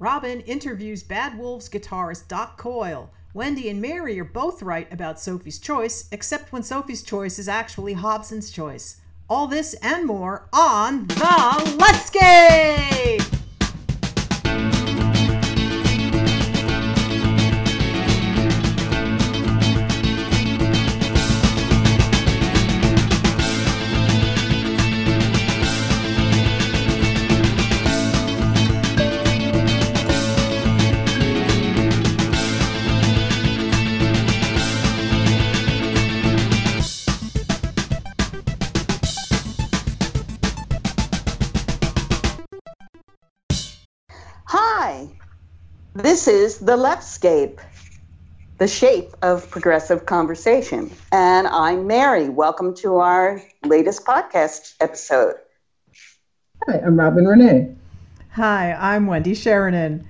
Robin interviews Bad Wolves guitarist Doc Coyle. Wendy and Mary are both right about Sophie's choice, except when Sophie's choice is actually Hobson's choice. All this and more on the Leftscape! Is the Leftscape, the shape of progressive conversation. And I'm Mary. Welcome to our latest podcast episode. Hi, I'm Robin Renée. Hi, I'm Wendy Sheridan.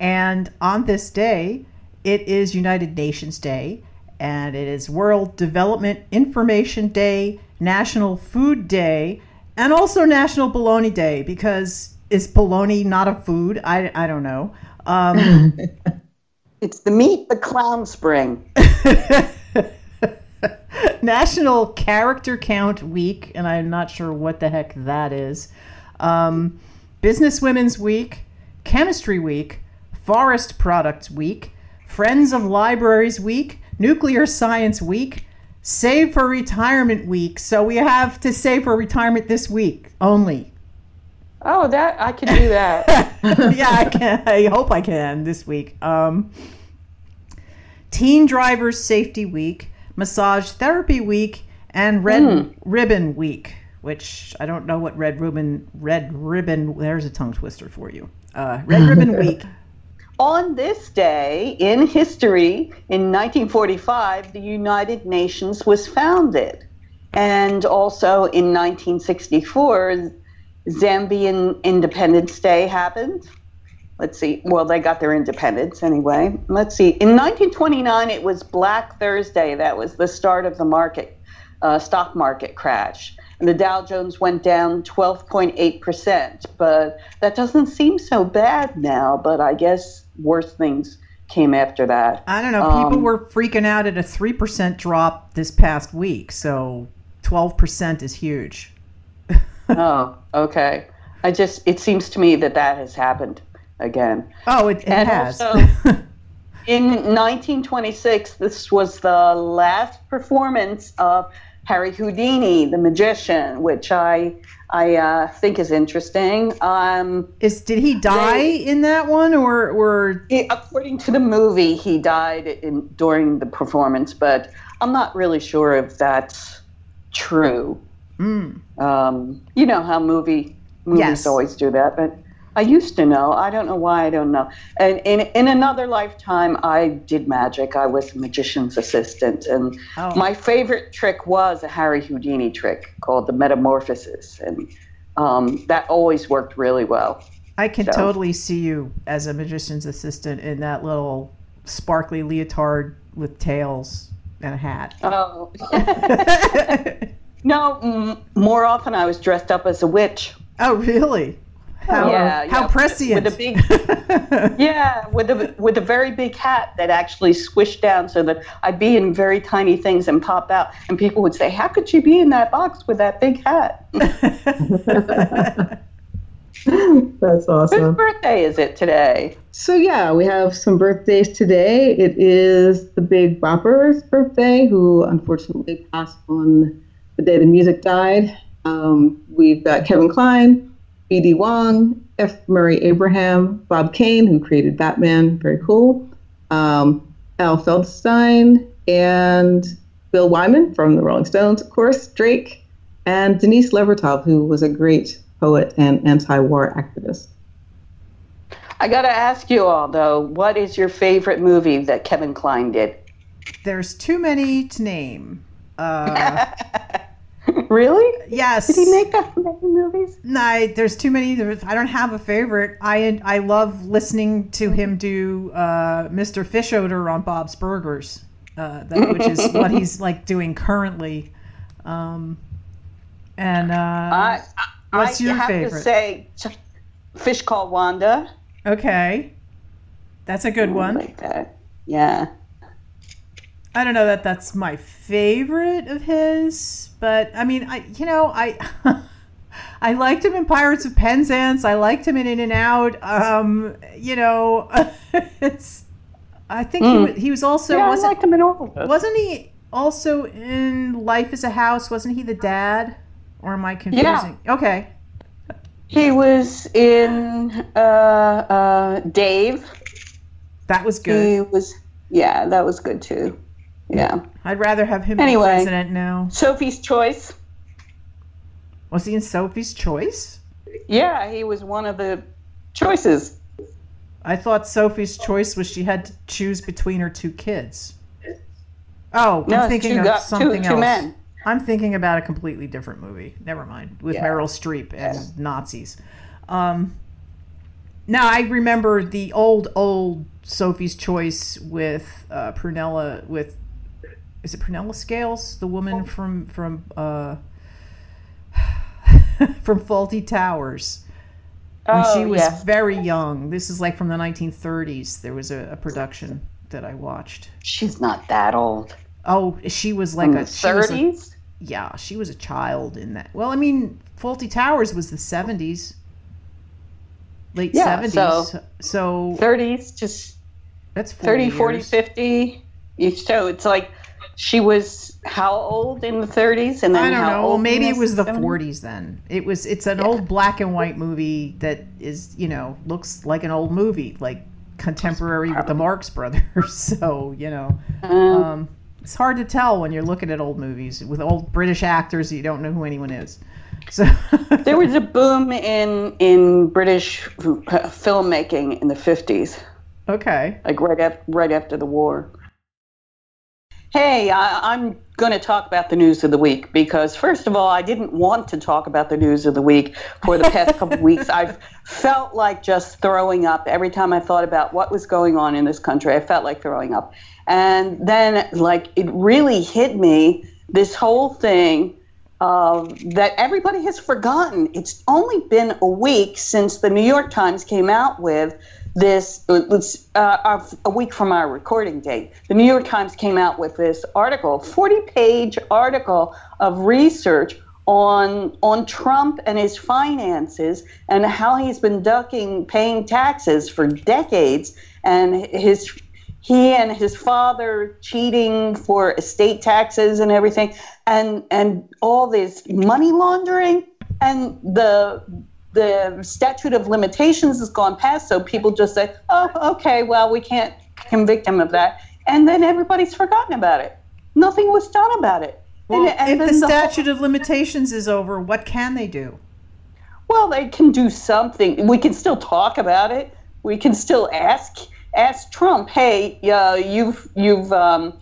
And on this day, it is United Nations Day, and it is World Development Information Day, National Food Day, and also National Bologna Day because is bologna not a food? I, I don't know. Um, It's the Meet the Clown Spring. National Character Count Week, and I'm not sure what the heck that is. Um, Business Women's Week, Chemistry Week, Forest Products Week, Friends of Libraries Week, Nuclear Science Week, Save for Retirement Week. So we have to save for retirement this week only. Oh, that I can do that. yeah, I can. I hope I can this week. Um, Teen Drivers Safety Week, Massage Therapy Week, and Red Ribbon Week. Which I don't know what red ribbon. Red ribbon. There's a tongue twister for you. Uh, red Ribbon Week. On this day in history, in 1945, the United Nations was founded. And also in 1964, Zambian Independence Day happened. Let's see. Well, they got their independence anyway. Let's see. In 1929, it was Black Thursday. That was the start of the market, uh, stock market crash. And the Dow Jones went down 12.8%. But that doesn't seem so bad now. But I guess worse things came after that. I don't know. People Um, were freaking out at a three percent drop this past week. So twelve percent is huge. Oh, okay. I just, it seems to me that that has happened again. Oh, it, it And has. also- In 1926, this was the last performance of Harry Houdini, the magician, which I I uh, think is interesting. Um, is did he die in that one or or he- according to the movie, he died in, during the performance, but I'm not really sure if that's true. Mm, Um, you know how movie movies Yes. always do that, but I used to know. I don't know why I don't know. And in in another lifetime, I did magic. I was a magician's assistant, and Oh. my favorite trick was a Harry Houdini trick called the Metamorphosis, and um, that always worked really well. I can So- totally see you as a magician's assistant in that little sparkly leotard with tails and a hat. Oh no! M- more often, I was dressed up as a witch. oh, really? How, Yeah, uh, how yeah, with- prescient. with a big- Yeah, with a with a very big hat that actually swished down so that I'd be in very tiny things and pop out, and people would say, "How could you be in that box with that big hat?" That's awesome. Whose birthday is it today? So yeah, we have some birthdays today. It is the Big Bopper's birthday, who unfortunately passed on the day the music died. Um, we've got Kevin Kline, B.D. Wong, F. Murray Abraham, Bob Kane, who created Batman, very cool. Um, Al Feldstein and Bill Wyman from the Rolling Stones, of course, Drake, and Denise Levertov, who was a great poet and anti-war activist. I got to ask you all though, what is your favorite movie that Kevin Kline did? There's too many to name. Uh, really? yes. Did he make that many movies? No, there's too many. there's- I don't have a favorite. I I love listening to him do uh, Mr. Fischoeder on Bob's Burgers, uh, that, which is what he's like doing currently. Um, and uh, I, I, what's I have favorite? to say, Fish Called Wanda. Okay. That's a good one. Like that. Yeah. I don't know that that's my favorite of his, but I mean, I you know, I I liked him in Pirates of Penzance. I liked him in In and Out. Um, you know, it's I think he, Mm. was, he was also yeah, wasn't liked him in all wasn't he also in Life is a House? Wasn't he the dad? Or am I confusing? Yeah. Okay. He was in uh, uh, Dave. That was good. He was, yeah, that was good too. Yeah. I'd rather have him Anyway. be president now. Sophie's Choice. Was he in Sophie's Choice? Yeah, he was one of the choices. I thought Sophie's choice was she had to choose between her two kids. Oh, No, I'm thinking two of two- something two else. men. I'm thinking about a completely different movie. Never mind. With Yeah. Meryl Streep and. Nazis. Um, now I remember the old old Sophie's Choice with uh, Prunella with is it Prunella Scales, the woman from from uh, from Fawlty Towers when oh, she was yes. very young. This is like from the 1930s. There was a, a production that I watched. She's not that old. Oh, she was like a the she was a- 30s? yeah, she was a child in that. Well, I mean, Fawlty Towers was the 70s, late Yeah, 70s. so- So, so 30s, just that's 40 30, 40, years. 50. You- So it's like she was how old in the 30s? And then I don't how know. old Well, maybe it was the 70s? 40s then. It was. It's an Yeah. old black and white movie that is, you know, looks like an old movie, like contemporary with the Marx Brothers. So you know, Um, um, it's hard to tell when you're looking at old movies with old British actors. You don't know who anyone is. So there was a boom in in British uh, filmmaking in the 50s. okay. like right right after the war. Hey, I, I'm going to talk about the news of the week because, first of all, I didn't want to talk about the news of the week for the past couple weeks. I've felt like just throwing up every time I thought about what was going on in this country. I felt like throwing up. And then, like, it really hit me this whole thing uh, that everybody has forgotten. It's only been a week since the New York Times came out with this. Uh, a week from our recording date. The New York Times came out with this article, 40-page article of research on on Trump and his finances and how he's been ducking paying taxes for decades and his he and his father cheating for estate taxes and everything and and all this money laundering and the the statute of limitations has gone past so people just say oh okay well we can't convict him of that and then everybody's forgotten about it nothing was done about it Well, and, and if then the whole- statute of limitations is over, what can they do? well, they can do something. We can still talk about it. We can still ask ask Trump, "Hey, uh, you've you've um,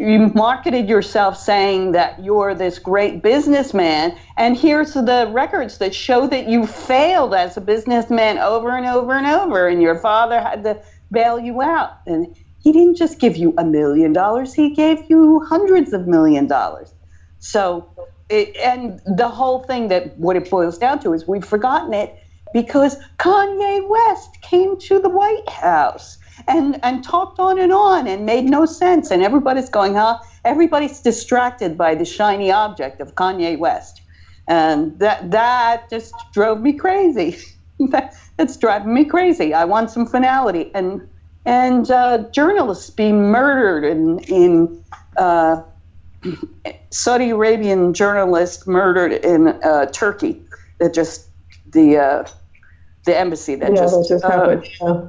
you marketed yourself saying that you're this great businessman, and here's the records that show that you failed as a businessman over and over and over, and your father had to bail you out, and he didn't just give you a million dollars; he gave you hundreds of million dollars." So, it, and the whole thing that what it boils down to is we've forgotten it because Kanye West came to the White House and, and talked on and on and made no sense. And everybody's going, huh? Everybody's distracted by the shiny object of Kanye West. And that, that just drove me crazy. That- That's driving me crazy. I want some finality. And, and uh, journalists being murdered in, in uh, Saudi Arabian journalist murdered in uh, Turkey. That just the uh, the embassy that yeah, just, just uh, happened. Yeah.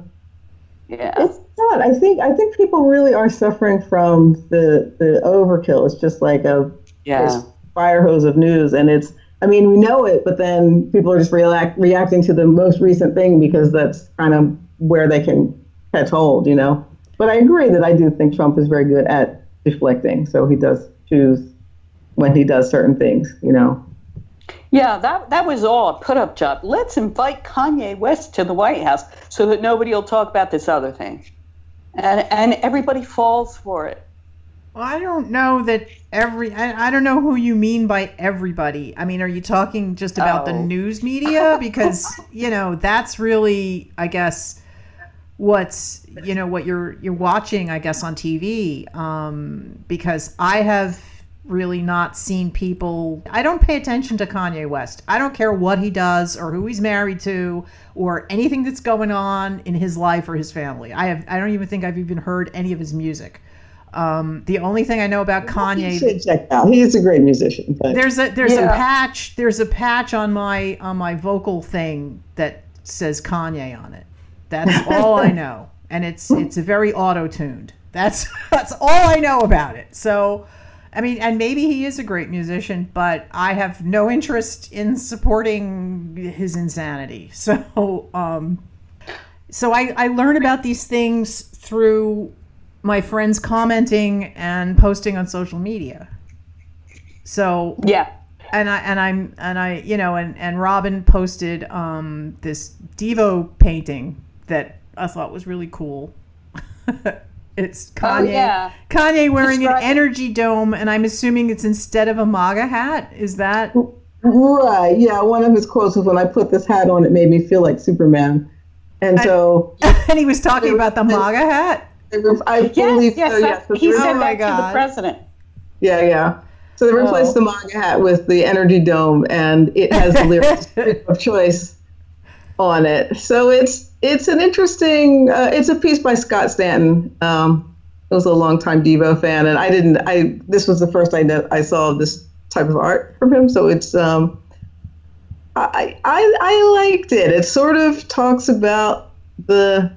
Yeah. It's sad. I think I think people really are suffering from the the overkill. It's just like a yeah. fire hose of news, and it's. I mean, we know it, but then people are just react, reacting to the most recent thing because that's kind of where they can catch hold, you know. But I agree that I do think Trump is very good at deflecting, so he does choose when he does certain things, you know. Yeah, that that was all a put up job. Let's invite Kanye West to the White House so that nobody will talk about this other thing. And and everybody falls for it. Well, I don't know that every. I, I don't know who you mean by everybody. I mean, are you talking just about the Oh. news media? Because you know that's really, I guess, what's you know what you're you're watching I guess on TV um, because I have really not seen people I don't pay attention to Kanye West. I don't care what he does or who he's married to or anything that's going on in his life or his family. I have I don't even think I've even heard any of his music. Um, the only thing I know about Kanye You should check out. He's a great musician. But there's a there's a patch there's a patch on my on my vocal thing that says Kanye on it. That's all I know, and it's it's very auto tuned. That's that's all I know about it. So, I mean, and maybe he is a great musician, but I have no interest in supporting his insanity. So, um, so I I learn about these things through my friends commenting and posting on social media. So Yeah. and I and I'm and I you know and and Robin posted um this Devo painting that I thought was really cool. it's oh, Kanye Oh, yeah. Kanye wearing Describe an it. energy dome and I'm assuming it's instead of a MAGA hat. Is that right, yeah. One of his quotes was, "When I put this hat on, it made me feel like Superman." And so and he was talking about the MAGA hat? I believe yes, so. that- Yes, he So said Oh my that to the president. Yeah, yeah. So they replaced Oh. the MAGA hat with the Energy Dome, and it has the lyrics of choice on it. So it's it's an interesting. Uh, it's a piece by Scott Stanton. Um, I was a longtime Devo fan, and I didn't. I this was the first I know, I saw this type of art from him. So it's. Um, I, I I liked it. It sort of talks about the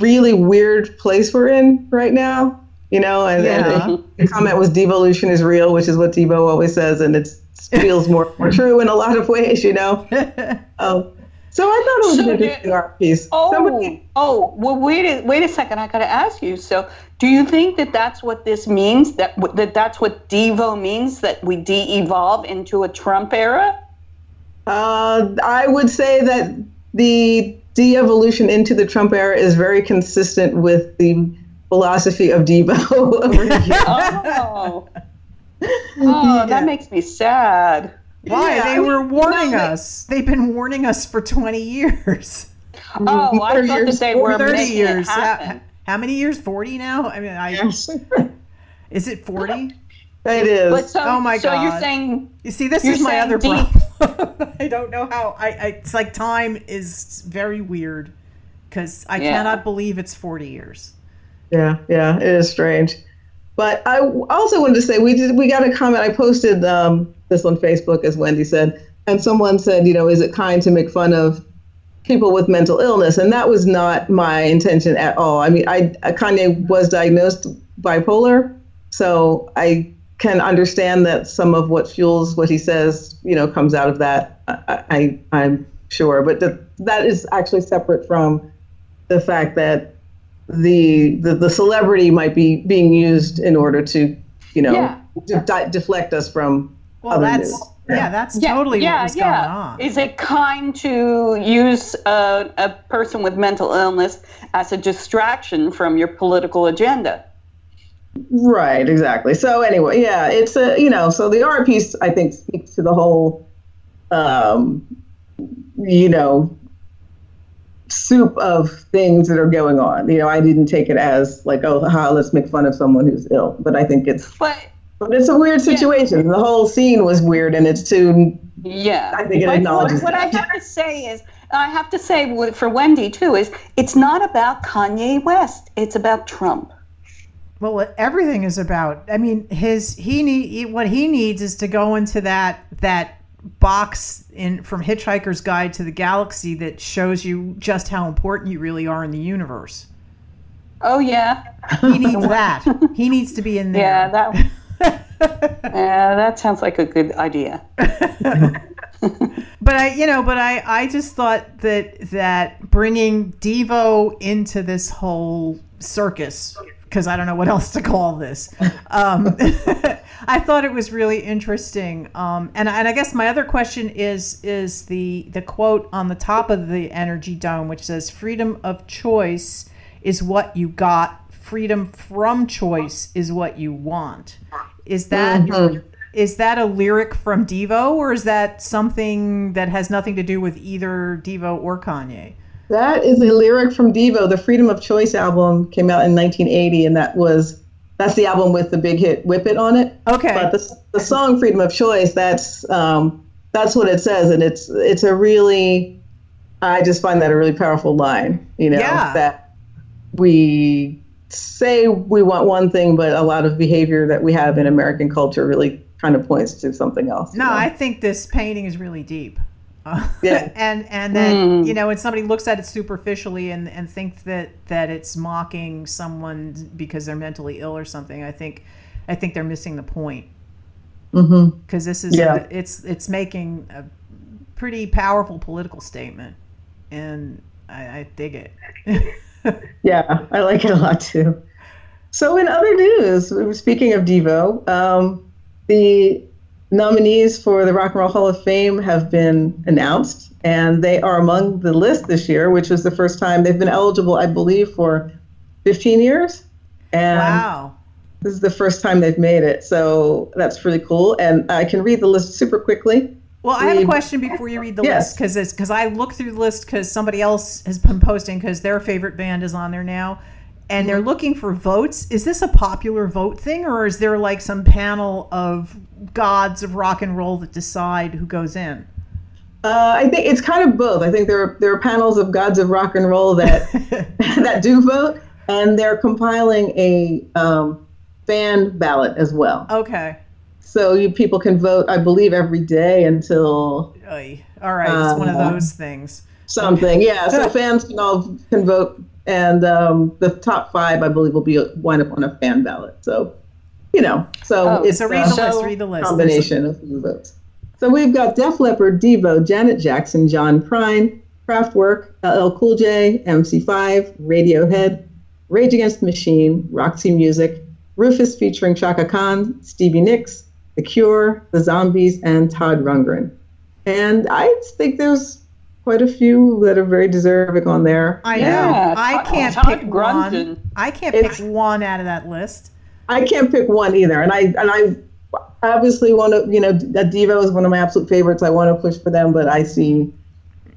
really weird place we're in right now. You know, and, Yeah. and the comment was devolution is real, which is what Devo always says, and it feels more, more true in a lot of ways, you know. Um, so I thought it was So an did- art piece. Oh, Somebody- oh, well, wait a, wait a second. I got to ask you. So, do you think that that's what this means? That that that's what Devo means? That we de-evolve into a Trump era? uh, I would say that the de-evolution into the Trump era is very consistent with the philosophy of Devo over. Oh, oh, Yeah. that makes me sad. Why? Yeah, they were warning no, us. They've been warning us for 20 years. Oh, I More thought years, that they were 30 making years. it happen. How, how many years? 40 now? I mean, I Yes. is it 40? it is. But so, Oh my God. so you're saying You see, this is my other deep- problem. I don't know how. I, I it's like time is very weird because I Yeah. cannot believe it's 40 years. Yeah, yeah, it is strange. But I also wanted to say we did we got a comment. I posted um, this on Facebook, as Wendy said, and someone said, you know, is it kind to make fun of people with mental illness? And that was not my intention at all. I mean, I uh, Kanye was diagnosed bipolar, so I can understand that some of what fuels what he says, you know, comes out of that. I, I I'm sure, but that that is actually separate from the fact that the, the the celebrity might be being used in order to, you know, Yeah. de- deflect us from Well, that's news. yeah, that's yeah, totally yeah, what was yeah. going on. Is it kind to use a, a person with mental illness as a distraction from your political agenda? Right, exactly. So anyway, yeah, it's a you know, so the art piece I think speaks to the whole, um, you know, soup of things that are going on. You know, I didn't take it as like, oh, ha, let's make fun of someone who's ill, but I think it's But but it's a weird situation. The whole scene was weird, and it's too. yeah, I think it acknowledges what, what I that. have to say is, I have to say for Wendy too is, it's not about Kanye West. It's about Trump. Well, everything is about. I mean, his he need what he needs is to go into that that box in from Hitchhiker's Guide to the Galaxy that shows you just how important you really are in the universe. Oh yeah, He needs that. He needs to be in there. yeah, that. Yeah, that sounds like a good idea. but I, you know, but I, I just thought that that bringing Devo into this whole circus, because I don't know what else to call this. Um, I thought it was really interesting. Um, and and I guess my other question is is the the quote on the top of the energy dome, which says "Freedom of choice is what you got. Freedom from choice is what you want." Is that is that a lyric from Devo, or is that something that has nothing to do with either Devo or Kanye? That is a lyric from Devo. The Freedom of Choice album came out in 1980, and that was that's the album with the big hit "Whip It" on it. Okay. But the, the song "Freedom of Choice" that's um, that's what it says, and it's it's a really I just find that a really powerful line. You know Yeah. that we say we want one thing, but a lot of behavior that we have in American culture really kind of points to something else. you No, know? I think this painting is really deep. Yeah. and and then Mm. you know, when somebody looks at it superficially and and thinks that that it's mocking someone because they're mentally ill or something, I think I think they're missing the point because this is Yeah. a, it's it's making a pretty powerful political statement, and I, I dig it. Yeah, I like it a lot too. So, in other news, speaking of Devo, um, the nominees for the Rock and Roll Hall of Fame have been announced, and they are among the list this year, which was the first time they've been eligible, I believe, for 15 years. And wow. this is the first time they've made it, so that's really cool. And I can read the list super quickly. Well, I have a question before you read the Yes. list because because I looked through the list because somebody else has been posting because their favorite band is on there now, and they're looking for votes. Is this a popular vote thing, or is there like some panel of gods of rock and roll that decide who goes in? Uh, I think it's kind of both. I think there are, there are panels of gods of rock and roll that that do vote, and they're compiling a um, fan ballot as well. Okay. So you people can vote, I believe, every day until Oy. All right. It's one of Uh, those things. something. Yeah, so fans can all can vote, and um, the top five, I believe, will be wind up on a fan ballot. So, you know, so Oh, it's So read a the list. Read the list. combination of few votes. So we've got Def Leppard, Devo, Janet Jackson, John Prine, Kraftwerk, LL Cool J, MC5, Radiohead, Rage Against the Machine, Roxy Music, Rufus featuring Chaka Khan, Stevie Nicks, The Cure, The Zombies, and Todd Rundgren. And I think there's quite a few that are very deserving on there. I know. Yeah, I can't Todd pick Grunton. one. I can't It's- pick one out of that list. I can't pick one either, and I and I obviously want to. You know, that Devo is one of my absolute favorites. I want to push for them, but I see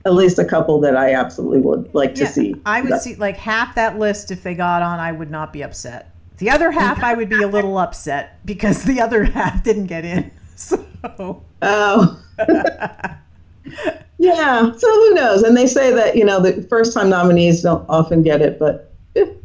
at least a couple that I absolutely would like to see. I would That- see like half that list if they got on. I would not be upset. The other half, I would be a little upset because the other half didn't get in. So Oh. yeah. So who knows? And they say that you know the first time nominees don't often get it, but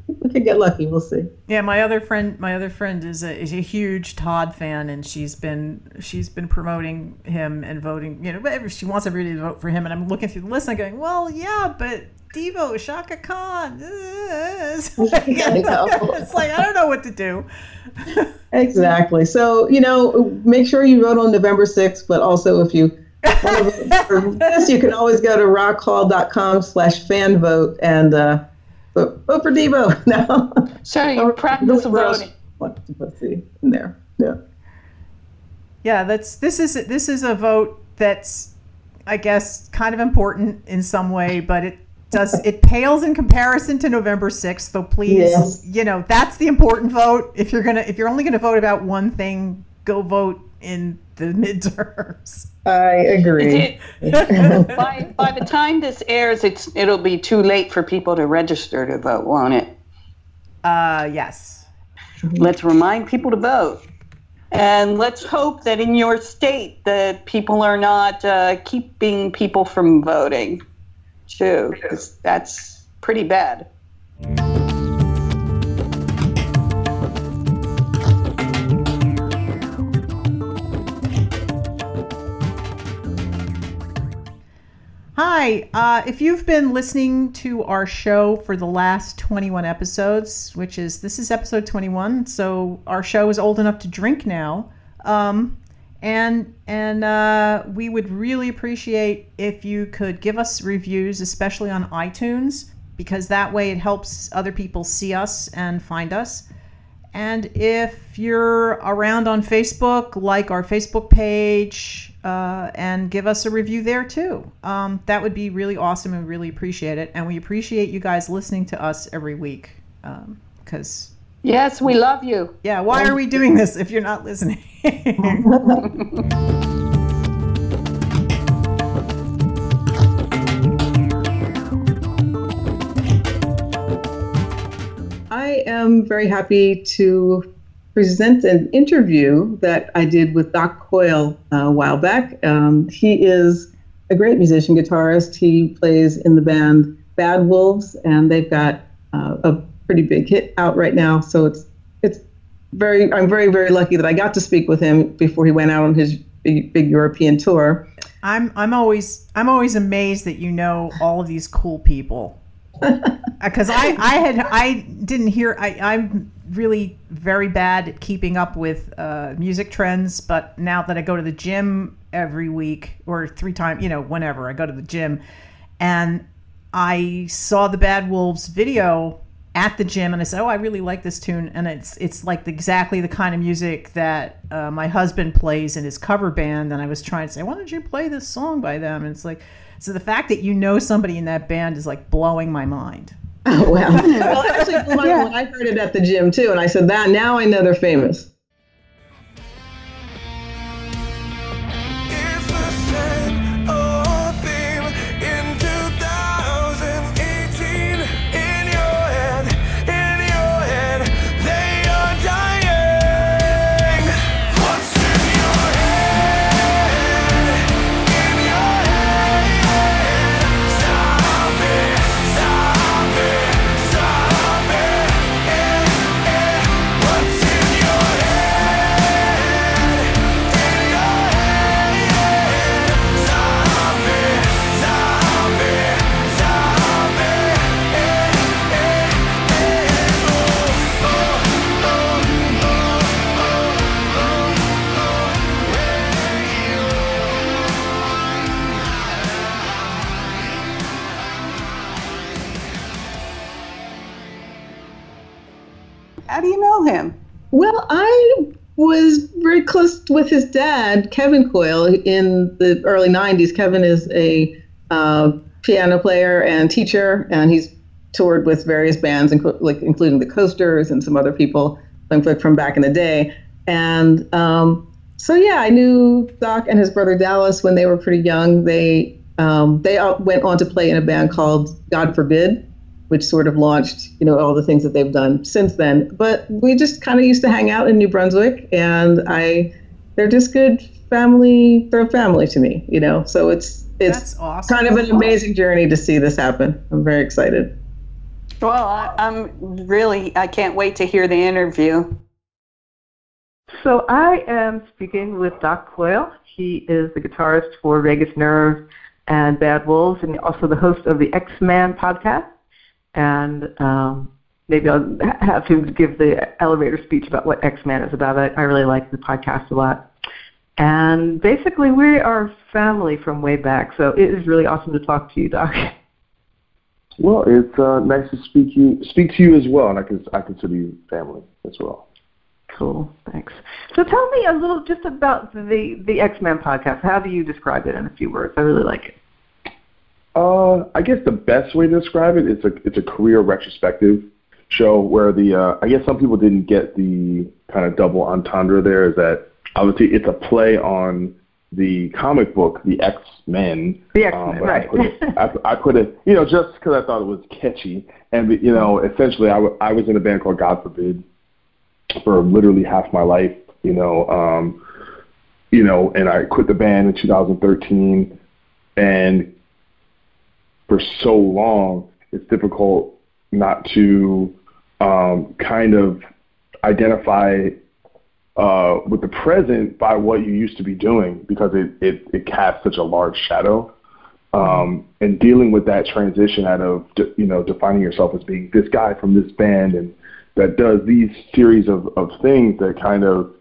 we could get lucky, we'll see. yeah, my other friend, my other friend is a is a huge Todd fan, and she's been she's been promoting him and voting. You know, whatever she wants everybody to vote for him. And I'm looking through the list, and I'm going, well, yeah, but Devo, Chaka Khan. It's like, I it's like I don't know what to do. Exactly. So you know, make sure you vote on November sixth, but also if you want to vote for this, you can always go to rockhall.com slash fan vote and uh, vote, vote for Devo. No. So you practice voting. to put in there. Yeah. Yeah, that's this is this is a vote that's I guess kind of important in some way, but it does it pales in comparison to November 6th. So please, Yes. you know, that's the important vote. If you're going to if you're only going to vote about one thing, go vote in the midterms. I agree. By, by the time this airs, it's it'll be too late for people to register to vote, won't it? Uh yes. Let's remind people to vote. And let's hope that in your state that people are not uh, keeping people from voting, too, because that's pretty bad. Hi, uh, if you've been listening to our show for the last 21 episodes, which is this is episode 21, so our show is old enough to drink now. Um, and and uh, we would really appreciate if you could give us reviews, especially on iTunes, because that way it helps other people see us and find us. And if you're around on Facebook, like our Facebook page uh, and give us a review there too. Um, that would be really awesome and we really appreciate it. And we appreciate you guys listening to us every week. Because, Yes, we love you. yeah, why are we doing this if you're not listening? I am very happy to present an interview that I did with Doc Coyle uh, a while back. Um, he is a great musician, guitarist. He plays in the band Bad Wolves, and they've got uh, a pretty big hit out right now. So it's it's very I'm very very lucky that I got to speak with him before he went out on his big, big European tour. I'm I'm always I'm always amazed that you know all of these cool people. Because I I had I didn't hear I I'm really very bad at keeping up with uh, music trends, but now that I go to the gym every week or three times, you know, whenever I go to the gym, and I saw the Bad Wolves video at the gym and I said, "Oh, I really like this tune," and it's it's like exactly the kind of music that uh, my husband plays in his cover band. And I was trying to say, "Why don't you play this song by them?" And it's like, so the fact that you know somebody in that band is like blowing my mind. Oh well, well actually, yeah. I heard it at the gym too, and I said that now I know they're famous. Well, I was very close with his dad, Kevin Coyle, in the early 90s. Kevin is a uh, piano player and teacher, and he's toured with various bands, inc- like including the Coasters and some other people from back in the day. And um, so, yeah, I knew Doc and his brother Dallas when they were pretty young. They um, they went on to play in a band called God Forbid, which sort of launched, you know, all the things that they've done since then. But we just kind of used to hang out in New Brunswick, and I, they're just good family. They're a family to me, you know. So it's it's awesome. kind of an amazing journey to see this happen. I'm very excited. Well, I, I'm really I can't wait to hear the interview. So I am speaking with Doc Coyle. He is the guitarist for Vagus Nerve and Bad Wolves, and also the host of the Ex-Man podcast and um, maybe I'll have him give the elevator speech about what Ex-Man is about. I, I really like the podcast a lot. And basically, we are family from way back, so it is really awesome to talk to you, Doc. Well, it's uh, nice to speak you speak to you as well, and I can I consider you family as well. Cool, thanks. So tell me a little just about the the X Men podcast. How do you describe it in a few words? I really like it. Uh, I guess the best way to describe it is a it's a career retrospective show where the uh, I guess some people didn't get the kind of double entendre there is that obviously it's a play on the comic book The X Men. The X Men, um, right? I put, it, I, I put it, you know, just because I thought it was catchy, and you know, essentially, I, w- I was in a band called God Forbid for literally half my life, you know, um, you know, and I quit the band in 2013, and for so long, it's difficult not to um, kind of identify uh, with the present by what you used to be doing because it, it, it casts such a large shadow. Um, and dealing with that transition out of you know defining yourself as being this guy from this band and that does these series of, of things that kind of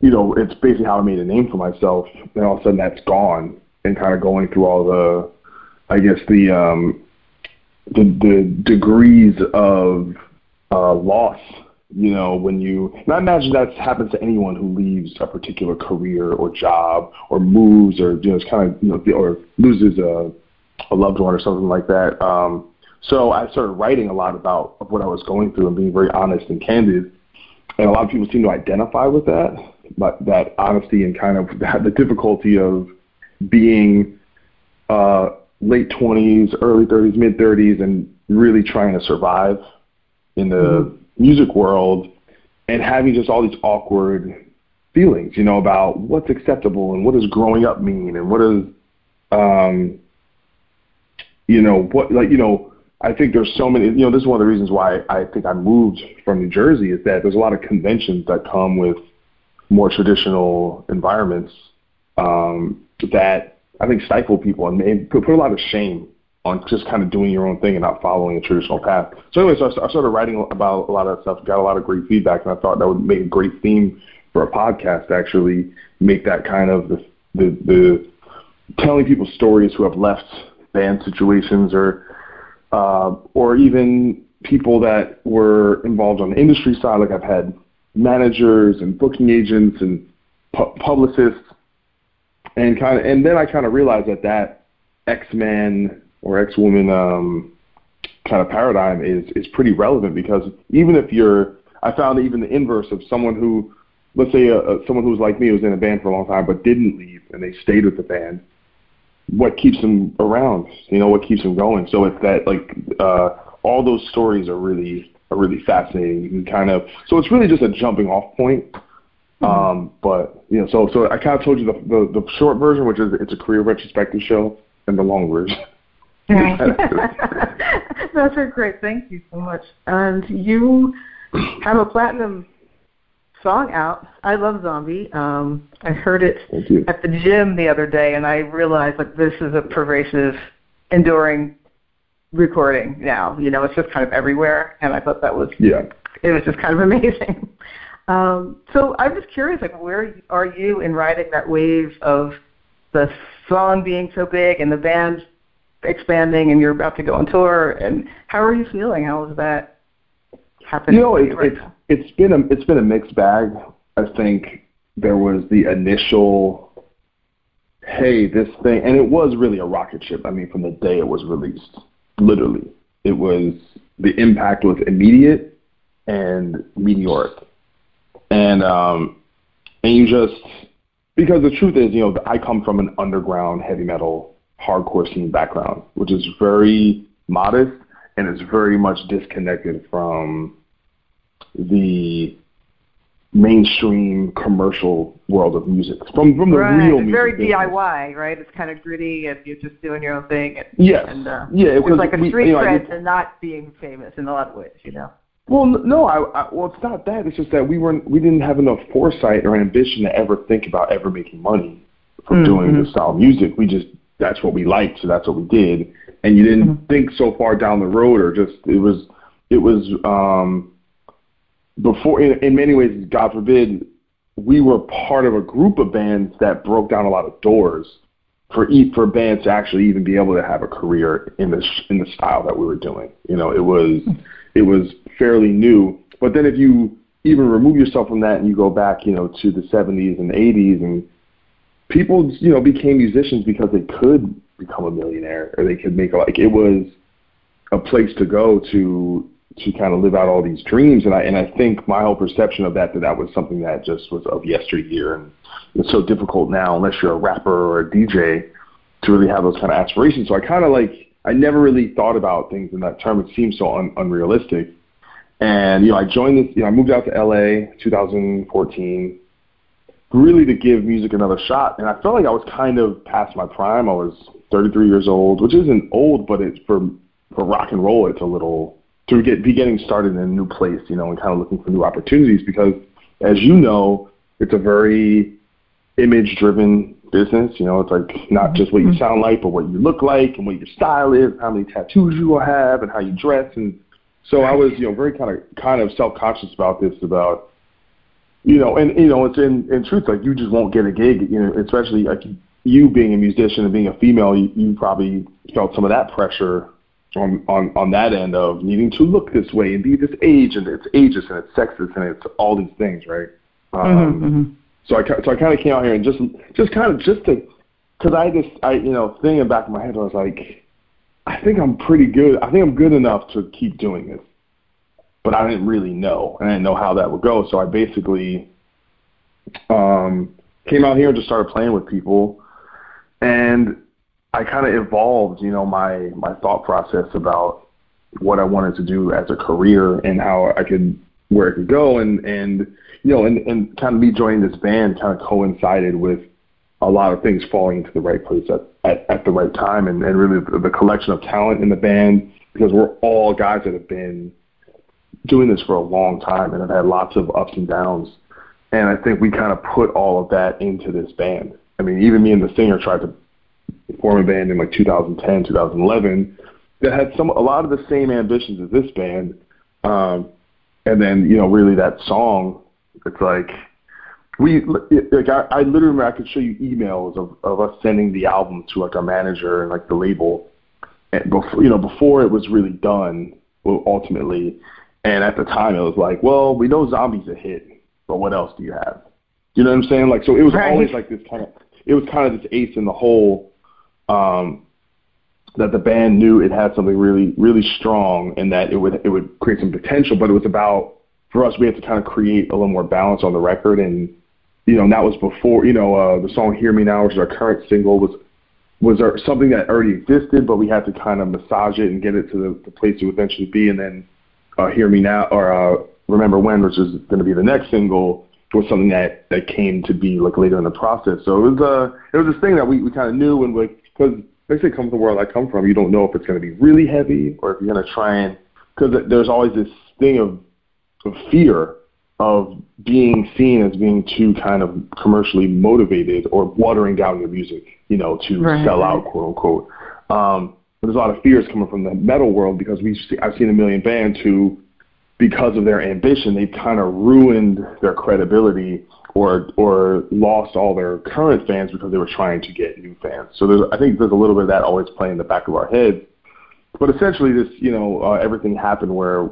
you know it's basically how I made a name for myself and all of a sudden that's gone and kind of going through all the I guess the um, the, the degrees of uh, loss. You know, when you, and I imagine that happens to anyone who leaves a particular career or job or moves or you know, it's kind of you know, or loses a, a loved one or something like that. Um, so I started writing a lot about what I was going through and being very honest and candid. And a lot of people seem to identify with that, but that honesty and kind of the difficulty of being uh, late 20s, early 30s, mid 30s, and really trying to survive in the mm-hmm. music world and having just all these awkward feelings, you know, about what's acceptable and what does growing up mean and what is, um, you know, what like you know, I think there's so many. You know, this is one of the reasons why I think I moved from New Jersey is that there's a lot of conventions that come with more traditional environments um, that I think stifle people and put, put a lot of shame on just kind of doing your own thing and not following a traditional path. So anyway, so I, I started writing about a lot of that stuff, got a lot of great feedback, and I thought that would make a great theme for a podcast to actually make that kind of the the, the telling people stories who have left band situations or uh, or even people that were involved on the industry side. Like I've had managers and booking agents and pu- publicists, and kind of and then I kind of realized that that X Man or X Woman um, kind of paradigm is is pretty relevant because even if you're I found even the inverse of someone who let's say uh, uh, someone who was like me who was in a band for a long time but didn't leave and they stayed with the band what keeps them around you know what keeps them going. So it's that like uh all those stories are really are really fascinating you can kind of so it's really just a jumping off point mm-hmm. um but you know so so i kind of told you the, the the short version which is it's a career retrospective show and the long version That's a great. Thank you so much. And you have a platinum song out. I love Zombie. Um, I heard it at the gym the other day, and I realized like this is a pervasive, enduring recording now. You know, it's just kind of everywhere, and I thought that was yeah, it was just kind of amazing. Um, so I'm just curious, like, where are you in riding that wave of the song being so big and the band expanding, and you're about to go on tour? And how are you feeling? How is that happening? You know, it, right it's now? it's been a it's been a mixed bag. I think there was the initial, hey, this thing, and it was really a rocket ship. I mean, from the day it was released, literally, it was the impact was immediate and meteoric, and um, and you just because the truth is, you know, I come from an underground heavy metal hardcore scene background, which is very modest and is very much disconnected from the mainstream commercial world of music from from the right. real it's music very business. DIY, right? It's kind of gritty, and you're just doing your own thing. And, yes, and, uh, yeah, it's like a we, street you know, cred to not being famous in a lot of ways, you know. Well, no, I, I well, it's not that. It's just that we weren't we didn't have enough foresight or ambition to ever think about ever making money from mm-hmm. doing this style of music. We just that's what we liked, so that's what we did. And you didn't mm-hmm. think so far down the road, or just it was it was um before in, in many ways, God forbid, we were part of a group of bands that broke down a lot of doors for for bands to actually even be able to have a career in this in the style that we were doing. You know, it was it was fairly new. But then if you even remove yourself from that and you go back, you know, to the 70s and 80s and people, you know, became musicians because they could become a millionaire or they could make a like it was a place to go to to kind of live out all these dreams. And I and I think my whole perception of that that that was something that just was of yesteryear, and it's so difficult now unless you're a rapper or a DJ to really have those kind of aspirations. So I kind of like I never really thought about things in that term. It seems so un- unrealistic. And you know, I joined this. You know, I moved out to LA 2014, really to give music another shot. And I felt like I was kind of past my prime. I was 33 years old, which isn't old, but it's for for rock and roll, it's a little to get be getting started in a new place, you know, and kind of looking for new opportunities because, as you know, it's a very image driven business. You know, it's like not just what you mm-hmm. sound like, but what you look like and what your style is, how many tattoos you will have, and how you dress. And so I was, you know, very kind of kind of self conscious about this, about you know, and you know, it's in in truth like you just won't get a gig, you know, especially like you being a musician and being a female, you, you probably felt some of that pressure on, on, on that end of needing to look this way and be this age and it's ageist and it's sexist and it's all these things, right? Um, mm-hmm, mm-hmm. So I so I kind of came out here and just just kind of just to because I just I you know thinking in the back of my head I was like I think I'm pretty good I think I'm good enough to keep doing this, but I didn't really know and I didn't know how that would go. So I basically um, came out here and just started playing with people. And I kind of evolved, you know, my my thought process about what I wanted to do as a career and how I could where it could go, and and you know, and and kind of me joining this band kind of coincided with a lot of things falling into the right place at at, at the right time, and and really the, the collection of talent in the band because we're all guys that have been doing this for a long time and have had lots of ups and downs. And I think we kind of put all of that into this band. I mean, even me and the singer tried to form a band in like 2010, 2011 that had some a lot of the same ambitions as this band. Um, and then you know, really that song, it's like we like I, I literally remember I could show you emails of of us sending the album to like our manager and like the label, and before you know before it was really done. Well, ultimately, and at the time it was like, well, we know Zombie's a hit, but what else do you have? You know what I'm saying? Like, so it was Right. always like this kind of it was kind of this ace in the hole. Um, that the band knew it had something really, really strong, and that it would it would create some potential. But it was about for us, we had to kind of create a little more balance on the record, and you know, and that was before you know uh, the song "Hear Me Now," which is our current single, was was there something that already existed, but we had to kind of massage it and get it to the, the place it would eventually be, and then uh, "Hear Me Now" or uh, "Remember When," which is going to be the next single, was something that that came to be like later in the process. So it was uh it was this thing that we we kind of knew and like because they say come from the world I come from, you don't know if it's going to be really heavy or if you're going to try and because there's always this thing of fear of being seen as being too kind of commercially motivated or watering down your music, you know, to Right, sell out, quote unquote. Um, but there's a lot of fears coming from the metal world because we see, I've seen a million bands who, because of their ambition, they've kind of ruined their credibility or or lost all their current fans because they were trying to get new fans. So there's I think there's a little bit of that always playing in the back of our heads. But essentially, this you know uh, everything happened where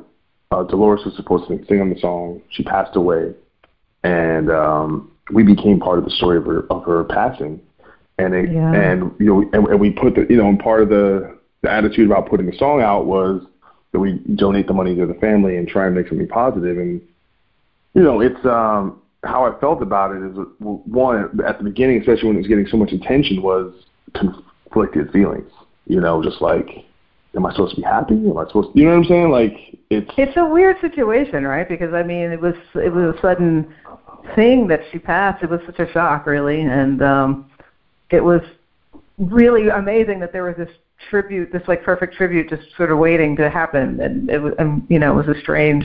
uh, Dolores was supposed to sing on the song. She passed away, and um, we became part of the story of her of her passing. And it, Yeah. and you know and, and we put the you know and part of the the attitude about putting the song out was that we donate the money to the family and try and make something positive. And you know it's um how I felt about it is one at the beginning, especially when it was getting so much attention, was conflicted feelings. You know, just like, am I supposed to be happy? Am I supposed to, you know what I'm saying? Like, it's It's a weird situation, right? Because I mean, it was it was a sudden thing that she passed. It was such a shock, really, and um, it was really amazing that there was this tribute, this like perfect tribute, just sort of waiting to happen. And it was, and you know, it was a strange,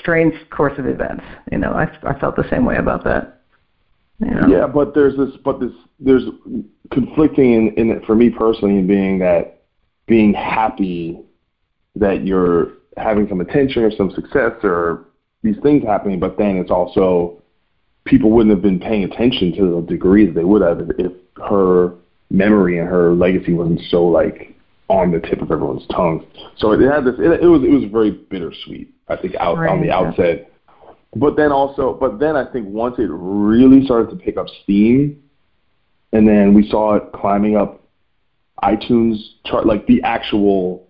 strange course of events. You know, I I felt the same way about that. You know? Yeah, but there's this, but this, there's conflicting in, in it for me personally, in being that being happy that you're having some attention or some success or these things happening, but then it's also people wouldn't have been paying attention to the degree that they would have if, if her memory and her legacy wasn't so like on the tip of everyone's tongue. So it had this. It, it was it was very bittersweet. I think out on the outset. But then also, but then I think once it really started to pick up steam, and then we saw it climbing up iTunes chart, like the actual,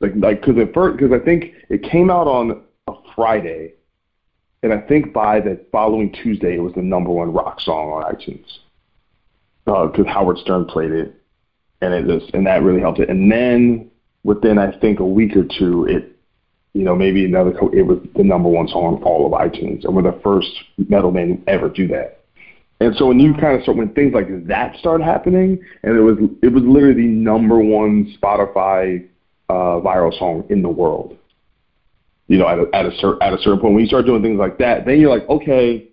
like like because at first, because I think it came out on a Friday, and I think by the following Tuesday it was the number one rock song on iTunes, Uh because Howard Stern played it, and it just and that really helped it. And then within I think a week or two, it you know, maybe another it was the number one song on all of iTunes, and we're the first metal band ever do that. And so when you kind of start when things like that start happening, and it was it was literally the number one Spotify uh, viral song in the world. You know, at a, at a cer- at a certain point, when you start doing things like that, then you're like, okay.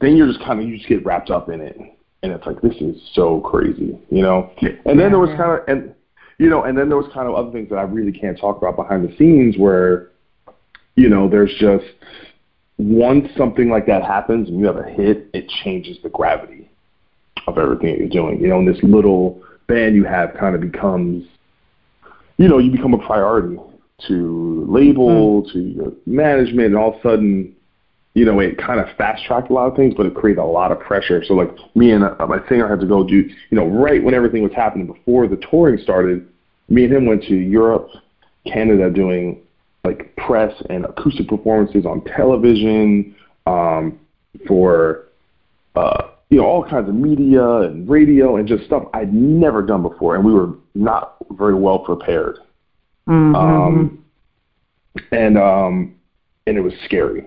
Then you're just kind of you just get wrapped up in it, and it's like this is so crazy, you know. And then there was kind of and you know, and then there was kind of other things that I really can't talk about behind the scenes where, you know, there's just once something like that happens and you have a hit, it changes the gravity of everything that you're doing. You know, and this little band you have kind of becomes, you know, you become a priority to label, to your management, and all of a sudden, you know, it kind of fast tracked a lot of things, but it created a lot of pressure. So like me and uh, my singer had to go do, you know, right when everything was happening before the touring started, me and him went to Europe, Canada doing like press and acoustic performances on television, um, for, uh, you know, all kinds of media and radio and just stuff I'd never done before. And we were not very well prepared. Mhm. Um, and um, and it was scary.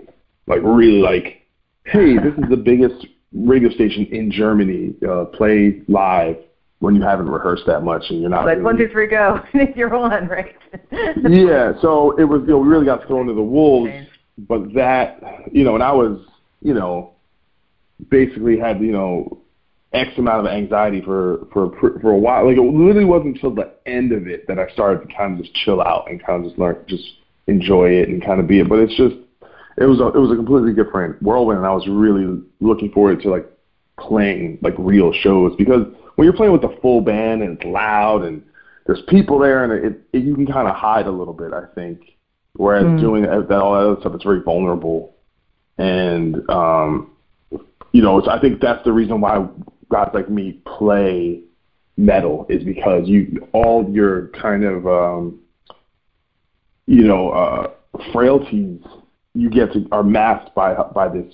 Like really, like, hey, this is the biggest radio station in Germany. Uh, play live when you haven't rehearsed that much and you're not like really, one, two, three, go. You're on, right? yeah. So it was, you know, we really got thrown to the wolves. But that, you know, and I was, you know, basically had, you know, X amount of anxiety for for for a while. Like it literally wasn't until the end of it that I started to kind of just chill out and kind of just learn, just enjoy it and kind of be it. But it's just, it was a it was a completely different whirlwind, and I was really looking forward to like playing like real shows because when you're playing with a full band and it's loud and there's people there and it, it you can kind of hide a little bit, I think. Whereas mm. doing that all that other stuff, it's very vulnerable, and um, you know, it's, I think that's the reason why guys like me play metal is because you all your kind of um, you know uh, frailties you get to are masked by by this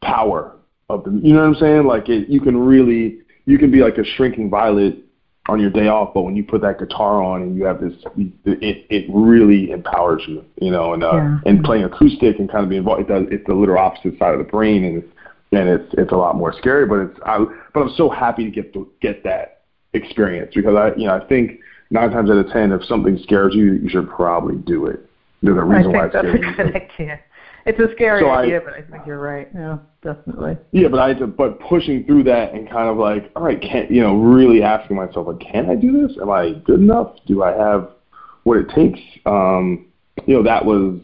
power of the you know what I'm saying like it, you can really you can be like a shrinking violet on your day off but when you put that guitar on and you have this it it really empowers you you know and uh yeah. and playing acoustic and kind of being involved it does it's the literal opposite side of the brain and it's and it's it's a lot more scary. But it's I but I'm so happy to get to get that experience because I you know I think nine times out of ten if something scares you you should probably do it. There's a reason why it's that's scary. a good idea. It's a scary so idea, I, but I think you're right. Yeah, definitely. Yeah, but I but pushing through that and kind of like, all right, can you know, really asking myself like, can I do this? Am I good enough? Do I have what it takes? Um, you know, that was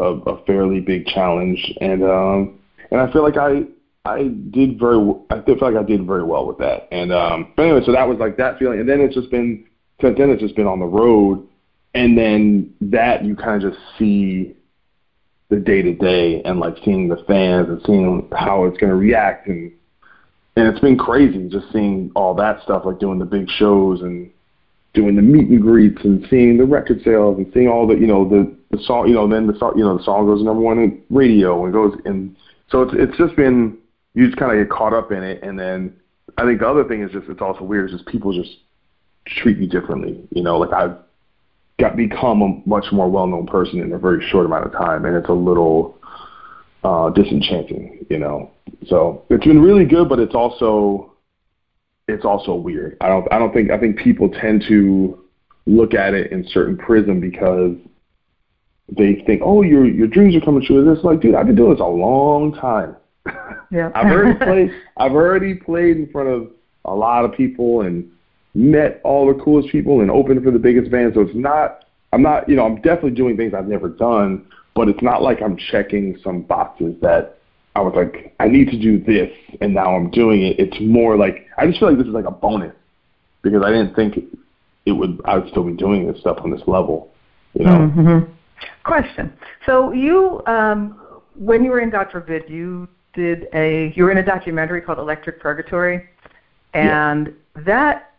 a, a fairly big challenge, and um, and I feel like I I did very I feel like I did very well with that. And um, but anyway, so that was like that feeling, and then it's just been since then it's just been on the road, and then that you kind of just see the day to day and like seeing the fans and seeing how it's going to react. And and it's been crazy just seeing all that stuff like doing the big shows and doing the meet and greets and seeing the record sales and seeing all the you know the the song you know then the song you know the song goes number one in radio and goes and so it's it's just been you just kind of get caught up in it, and then I think the other thing is just it's also weird is just people just treat you differently. You know, like I've got become a much more well-known person in a very short amount of time, and it's a little uh, disenchanting. You know, so it's been really good, but it's also it's also weird. I don't I don't think I think people tend to look at it in certain prism because they think, oh, your your dreams are coming true. This like, dude, I've been doing this a long time. Yeah. I've already played. I've already played in front of a lot of people and met all the coolest people and opened for the biggest bands. So it's not. I'm not. You know, I'm definitely doing things I've never done, but it's not like I'm checking some boxes that I was like, I need to do this, and now I'm doing it. It's more like I just feel like this is like a bonus because I didn't think it would. I would still be doing this stuff on this level. You know. Mm-hmm. Question. So you, um, when you were in God Forbid, you did a you were in a documentary called Electric Purgatory, and yeah. that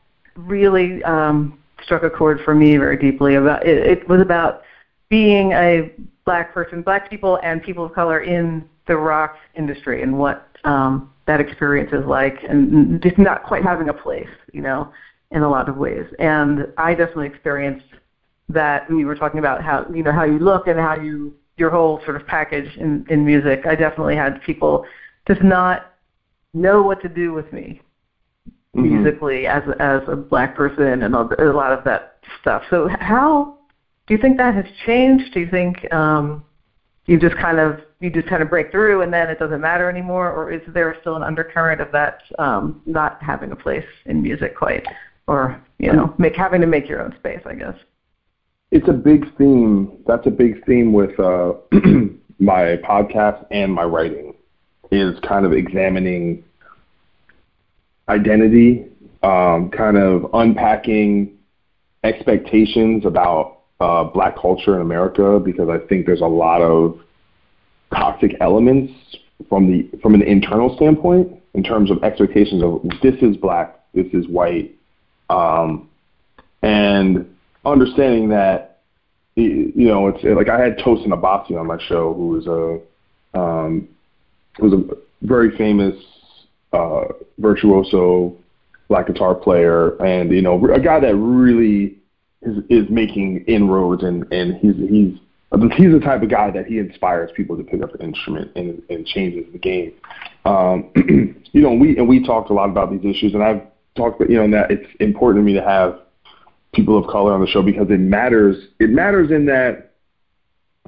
really um, struck a chord for me very deeply. About it, it was about being a black person, black people, and people of color in the rock industry, and what um, that experience is like, and just not quite having a place, you know, in a lot of ways. And I definitely experienced that. When we were talking about how you know how you look and how you your whole sort of package in, in music. I definitely had people just not know what to do with me mm-hmm. musically as as a black person and a lot of that stuff. So how do you think that has changed? Do you think um, you just kind of you just kind of break through and then it doesn't matter anymore, or is there still an undercurrent of that um, not having a place in music quite, or you know, make having to make your own space? I guess it's a big theme. That's a big theme with uh, my podcast and my writing is kind of examining identity, um, kind of unpacking expectations about uh, black culture in America because I think there's a lot of toxic elements from the from an internal standpoint in terms of expectations of this is black, this is white, um, and understanding that you know it's like I had Tosin Abasi on my show, who was a um, was a very famous uh, virtuoso black guitar player, and you know a guy that really is is making inroads, and and he's he's he's the type of guy that he inspires people to pick up an instrument and, and changes the game. Um, you know, we and we talked a lot about these issues, and I've talked, about you know, that it's important to me to have people of color on the show because it matters. It matters in that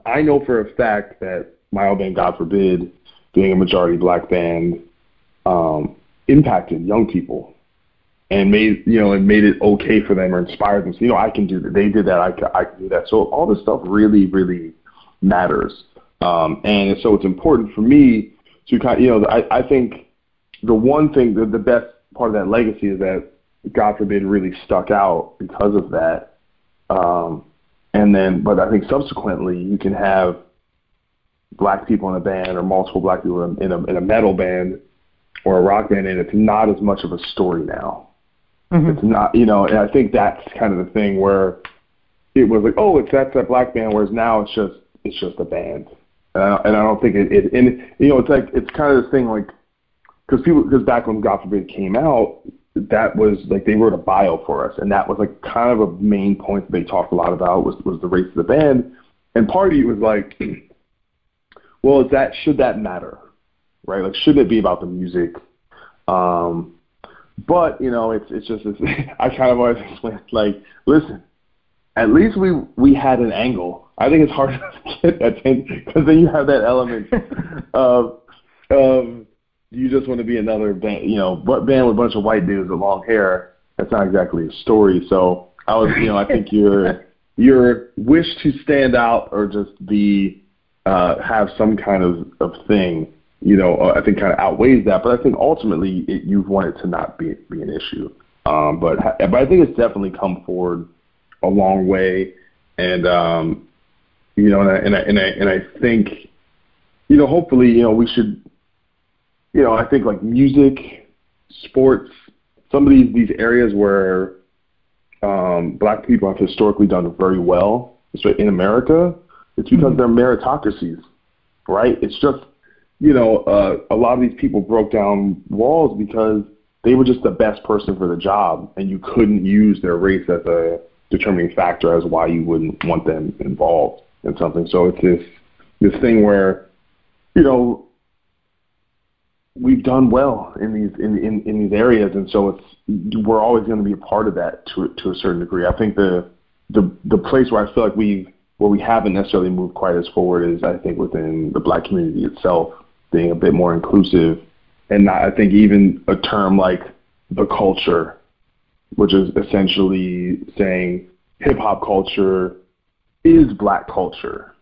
I know for a fact that my old band, God Forbid, being a majority black band, um, impacted young people and made you know and made it okay for them or inspired them. So you know I can do that. They did that. I can, I can do that. So all this stuff really really matters. Um, and so it's important for me to kind you know I, I think the one thing the, the best part of that legacy is that God Forbid really stuck out because of that. Um, and then but I think subsequently you can have black people in a band or multiple black people in a, in a metal band or a rock band and it's not as much of a story now. Mm-hmm. It's not, you know, and I think that's kind of the thing where it was like, oh, it's that's that black band, whereas now it's just it's just a band, and I, and I don't think it, it and you know, it's like it's kind of this thing like because people because back when God Forbid came out, that was like they wrote a bio for us, and that was like kind of a main point that they talked a lot about was was the race of the band, and part of you was like, well, is that should that matter, right? Like, shouldn't it be about the music? Um, but you know, it's it's just it's, I kind of always explain like, listen, at least we we had an angle. I think it's hard to get attention because then you have that element of of you just want to be another band, you know, what band with a bunch of white dudes with long hair. That's not exactly a story. So I was, you know, I think your your wish to stand out or just be uh, have some kind of of thing you know, uh, I think kind of outweighs that. But I think ultimately it, you want it to not be be an issue. Um, but but I think it's definitely come forward a long way, and um, you know, and I, and I and I and I think, you know, hopefully, you know, we should, you know, I think like music, sports, some of these these areas where um, black people have historically done very well, in America, it's because mm-hmm. they're meritocracies, right? It's just you know, uh, a lot of these people broke down walls because they were just the best person for the job, and you couldn't use their race as a determining factor as why you wouldn't want them involved in something. So it's this this thing where, you know, we've done well in these in in, in these areas, and so it's we're always going to be a part of that to to a certain degree. I think the the the place where I feel like we've where we haven't necessarily moved quite as forward is I think within the black community itself being a bit more inclusive, and not, I think even a term like the culture, which is essentially saying hip hop culture is black culture.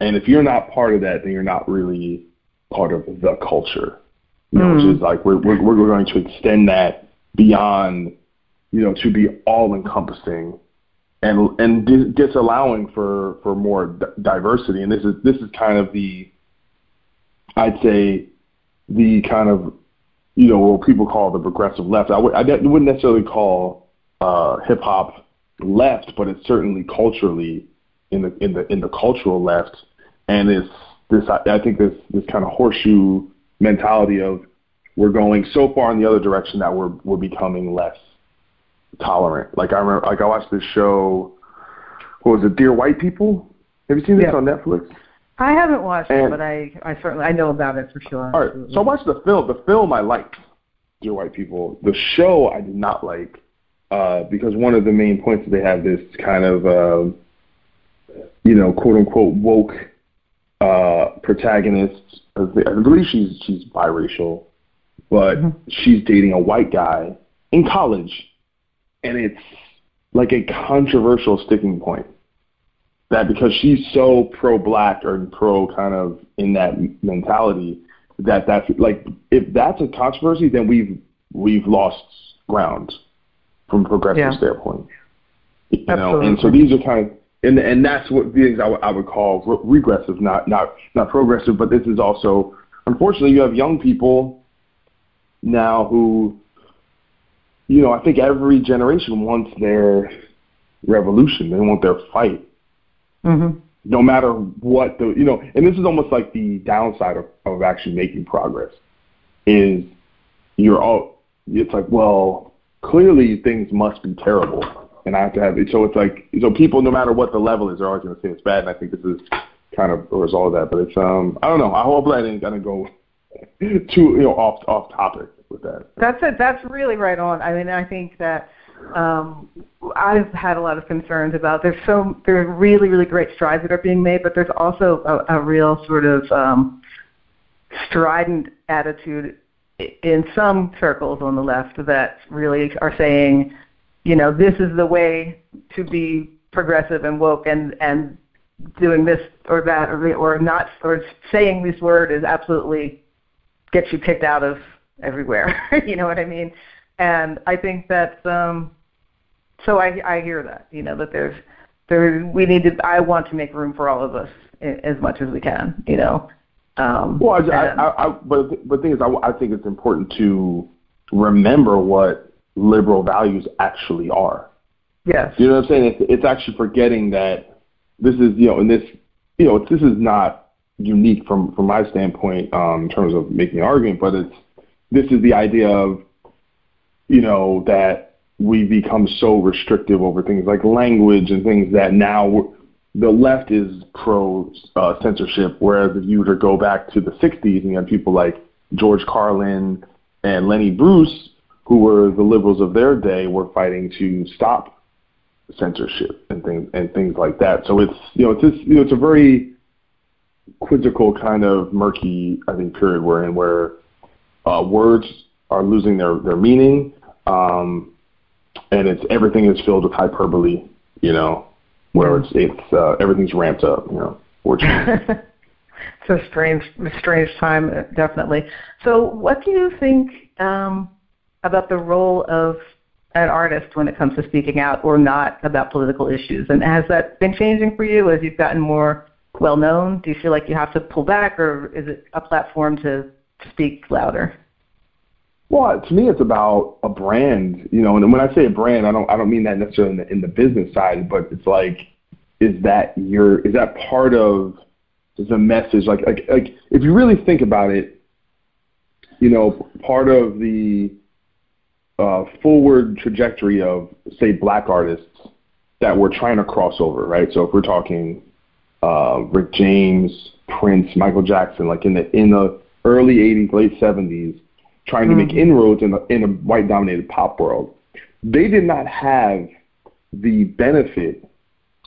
And if you're not part of that, then you're not really part of the culture. You know, mm. which is like we're, we're we're going to extend that beyond, you know, to be all encompassing and and disallowing for for more diversity. And this is this is kind of the I'd say the kind of you know what people call the progressive left. I w- I wouldn't necessarily call uh, hip hop left, but it's certainly culturally in the in the in the cultural left, and it's this I, I think this this kind of horseshoe mentality of we're going so far in the other direction that we're we're becoming less tolerant. Like I remember, like I watched this show. What was it? Dear White People. Have you seen this yeah. on Netflix? I haven't watched and, it, but I, I certainly I know about it for sure. All right, so I watched the film. The film I liked, Dear White People. The show I did not like uh, because one of the main points that they have this kind of uh, you know quote unquote woke uh, protagonist. I believe she's she's biracial, but mm-hmm. she's dating a white guy in college, and it's like a controversial sticking point that because she's so pro black or pro kind of in that mentality that that's like if that's a controversy then we've we've lost ground from a progressive yeah. standpoint. You know? And so these are kind of and and that's what things I, w- I would call re- regressive not not not progressive but this is also unfortunately you have young people now who you know I think every generation wants their revolution. They want their fight Mm-hmm. No matter what the you know, and this is almost like the downside of, of actually making progress is you're all it's like well clearly things must be terrible and I have to have it. So it's like so people, no matter what the level is, they're always going to say it's bad. And I think this is kind of a result of that. But it's um I don't know. I hope I didn't, I didn't go too you know off off topic with that. That's it. That's really right on. I mean, I think that um, I've had a lot of concerns about. There's so there are really really great strides that are being made, but there's also a, a real sort of um, strident attitude in some circles on the left that really are saying, you know, this is the way to be progressive and woke, and and doing this or that or, or not or saying this word is absolutely gets you kicked out of everywhere. you know what I mean? And I think that um so I I hear that, you know, that there's there we need to I want to make room for all of us as much as we can, you know. Um Well, I, I, I, but but the thing is, I, I think it's important to remember what liberal values actually are. Yes. You know what I'm saying? It's, it's actually forgetting that this is, you know, and this, you know, this is not unique from from my standpoint um, in terms of making an argument, but it's this is the idea of, you know, that we become so restrictive over things like language and things that now the left is pro uh, censorship, whereas if you were to go back to the '60s and you had people like George Carlin and Lenny Bruce, who were the liberals of their day, were fighting to stop censorship and things and things like that. So it's you know it's just, you know it's a very quizzical kind of murky I think period we're in where uh, words are losing their their meaning um, and it's everything is filled with hyperbole. You know, where it's it's uh, everything's ramped up. You know, it's a strange strange time definitely. So what do you think um, about the role of an artist when it comes to speaking out or not about political issues? And has that been changing for you as you've gotten more well known? Do you feel like you have to pull back, or is it a platform to speak louder? Well, to me, it's about a brand, you know. And when I say a brand, I don't I don't mean that necessarily in the, in the business side, but it's like, is that your is that part of the message? Like like like if you really think about it, you know, part of the uh, forward trajectory of say black artists that we're trying to cross over, right? So if we're talking uh, Rick James, Prince, Michael Jackson, like in the in the early '80s, late '70s, trying mm-hmm. to make mm-hmm. inroads in a in a white dominated pop world, they did not have the benefit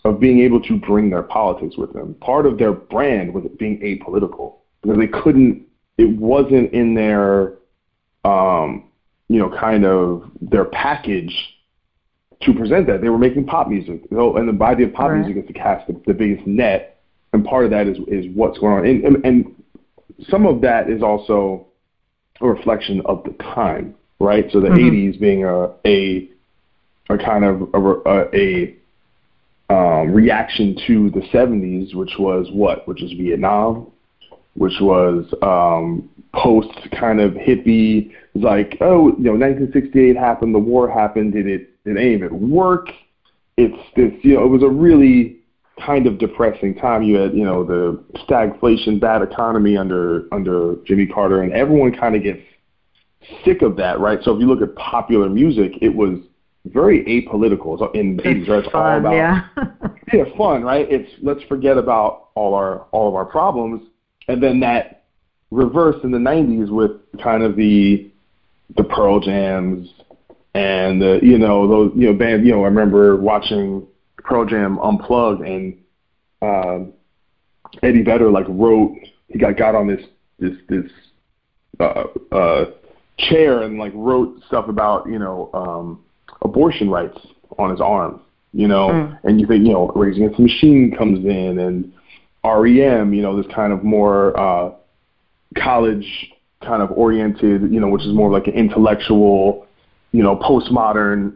of being able to bring their politics with them. Part of their brand was being apolitical because they couldn't. It wasn't in their um, you know, kind of their package to present that. They were making pop music. Know, and the idea of pop right. music is to cast the, the, biggest net, and part of that is is what's going on. And, and, and some of that is also a reflection of the time, right? So the mm-hmm. '80s being a a, a kind of a, a, a um, reaction to the '70s, which was what? Which was Vietnam, which was um, post kind of hippie, like, oh, you know, 1968 happened, the war happened, did it, did any of it work? It's this, you know, it was a really kind of depressing time. You had, you know, the stagflation, bad economy under under Jimmy Carter, and everyone kind of gets sick of that, right? So if you look at popular music, it was very apolitical so in the 80s, right? It's fun, all about yeah. yeah, fun, right? It's let's forget about all our all of our problems, and then that reverse in the 90s with kind of the the Pearl Jams and the, you know those you know band you know I remember watching Pearl Jam unplugged and um, Eddie Vedder like wrote he got got on this this this uh, uh, chair and like wrote stuff about you know um, abortion rights on his arm you know mm. and you think you know Rage Against the Machine comes in and REM you know this kind of more uh, college kind of oriented, you know, which is more like an intellectual, you know, postmodern,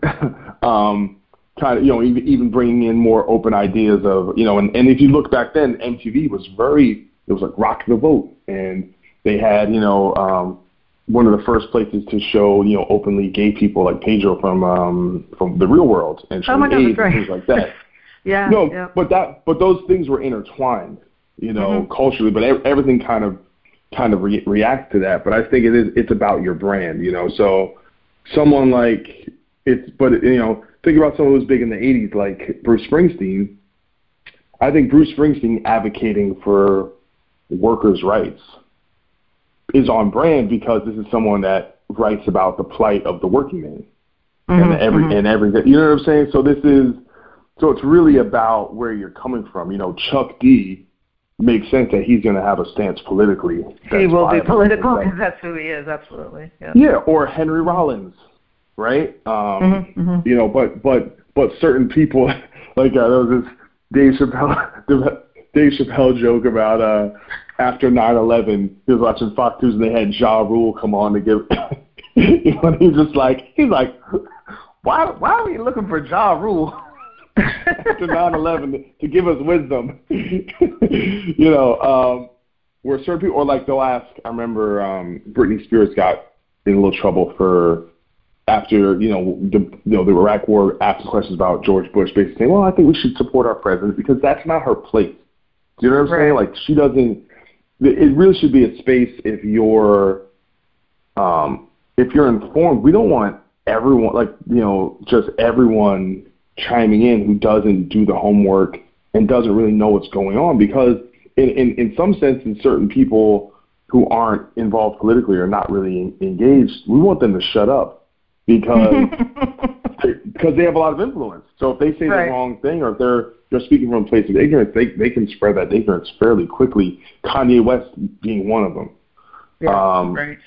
um, kind of, you know, even, even bringing in more open ideas of, you know, and, and if you look back then, MTV was very, it was like rock the vote. And they had, you know, um, one of the first places to show, you know, openly gay people like Pedro from, um, from the real world and showing oh AIDS and things like that. yeah. No, yeah. but that, but those things were intertwined, you know, mm-hmm. culturally, but everything kind of kind of re- react to that. But I think it is it's about your brand, you know. So someone like it's, but you know, think about someone who was big in the '80s, like Bruce Springsteen. I think Bruce Springsteen advocating for workers' rights is on brand because this is someone that writes about the plight of the working man Mm-hmm, and every mhm. and everything. You know what I'm saying? So this is so it's really about where you're coming from. You know, Chuck D makes sense that he's going to have a stance politically. he will be political because that's who he is. Absolutely. Yeah. yeah, or Henry Rollins, right? Um, Mhm, mhm. You know, but but but certain people like uh, there was this Dave Chappelle Dave Chappelle joke about uh after 9/11 he was watching Fox News and they had Ja Rule come on to give you know and he's just like he's like why why are we looking for Ja Rule after 9/11 to, to give us wisdom you know um where certain people or like they'll ask I remember um Britney Spears got in a little trouble for after you know the you know the Iraq War, asking questions about George Bush, basically saying, "Well, I think we should support our president because that's not her place." Do you know what I'm saying? Like she doesn't. It really should be a space if you're, um, if you're informed. We don't want everyone like you know just everyone chiming in who doesn't do the homework and doesn't really know what's going on because in in, in some senses certain people who aren't involved politically or not really engaged, we want them to shut up because because they have a lot of influence. So if they say Right. the wrong thing or if they're they're speaking from a place of ignorance, they they can spread that ignorance fairly quickly. Kanye West being one of them. Yeah. Um, right.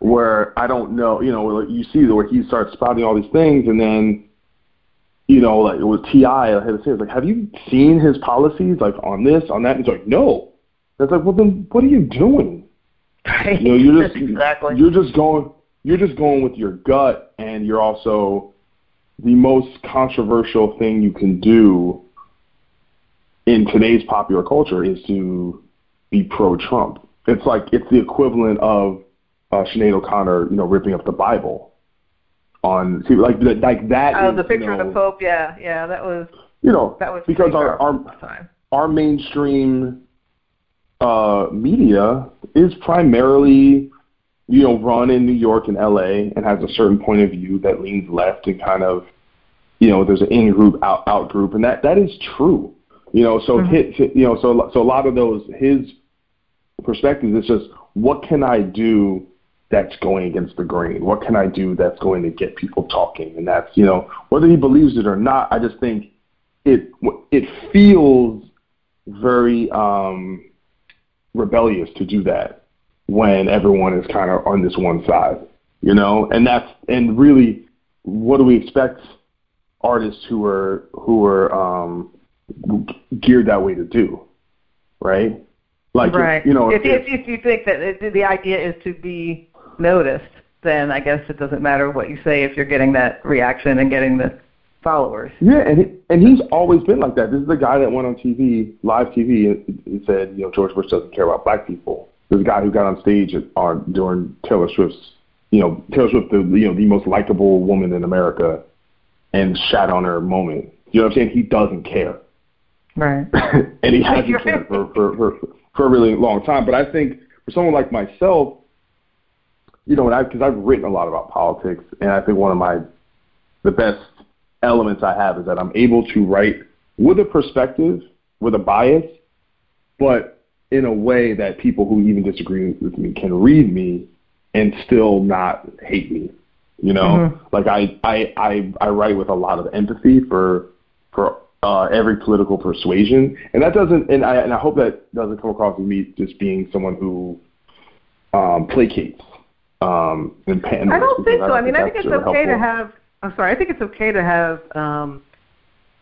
Where I don't know, you know, you see where he starts spouting all these things, and then, you know, like with T.I., I had to say, like, have you seen his policies, like on this, on that? And he's like, no. It's like, well, then what are you doing? Right. You know, you're just exactly. you're just going you're just going with your gut, and you're also the most controversial thing you can do in today's popular culture is to be pro-Trump. It's like it's the equivalent of uh, Sinead O'Connor, you know, ripping up the Bible on see like like that. Oh, is, the picture you know, of the Pope. Yeah, yeah. That was You know, that was because our, our time. our mainstream uh, media is primarily, you know, run in New York and LA and has a certain point of view that leans left and kind of, you know, there's an in group, out out group, and that that is true. You know, so hit, hit- you know, so so a lot of those his perspectives is just what can I do that's going against the grain? What can I do that's going to get people talking? And that's you know whether he believes it or not. I just think it it feels very um, rebellious to do that when everyone is kind of on this one side, you know. And that's and really, what do we expect artists who are who are um, geared that way to do, right? Like if- right. you know, if, if if you think that it, the idea is to be noticed, then I guess it doesn't matter what you say if you're getting that reaction and getting the followers. Yeah, and he, and he's always been like that. This is the guy that went on TV, live TV, and, and said, you know, George Bush doesn't care about black people. There's a guy who got on stage at, on during Taylor Swift's, you know, Taylor Swift, the you know the most likable woman in America, and shat on her moment. You know what I'm saying? He doesn't care, Right. and he hasn't cared for, for for for a really long time. But I think for someone like myself, you know, and I because I've written a lot about politics, and I think one of my the best elements I have is that I'm able to write with a perspective, with a bias, but in a way that people who even disagree with me can read me and still not hate me. You know, Mhm. like I, I I I write with a lot of empathy for for uh, every political persuasion, and that doesn't and I and I hope that doesn't come across as me just being someone who um, placates um, and panders. I don't think so. I mean, I think it's really okay to have. I'm sorry. I think it's okay to have um,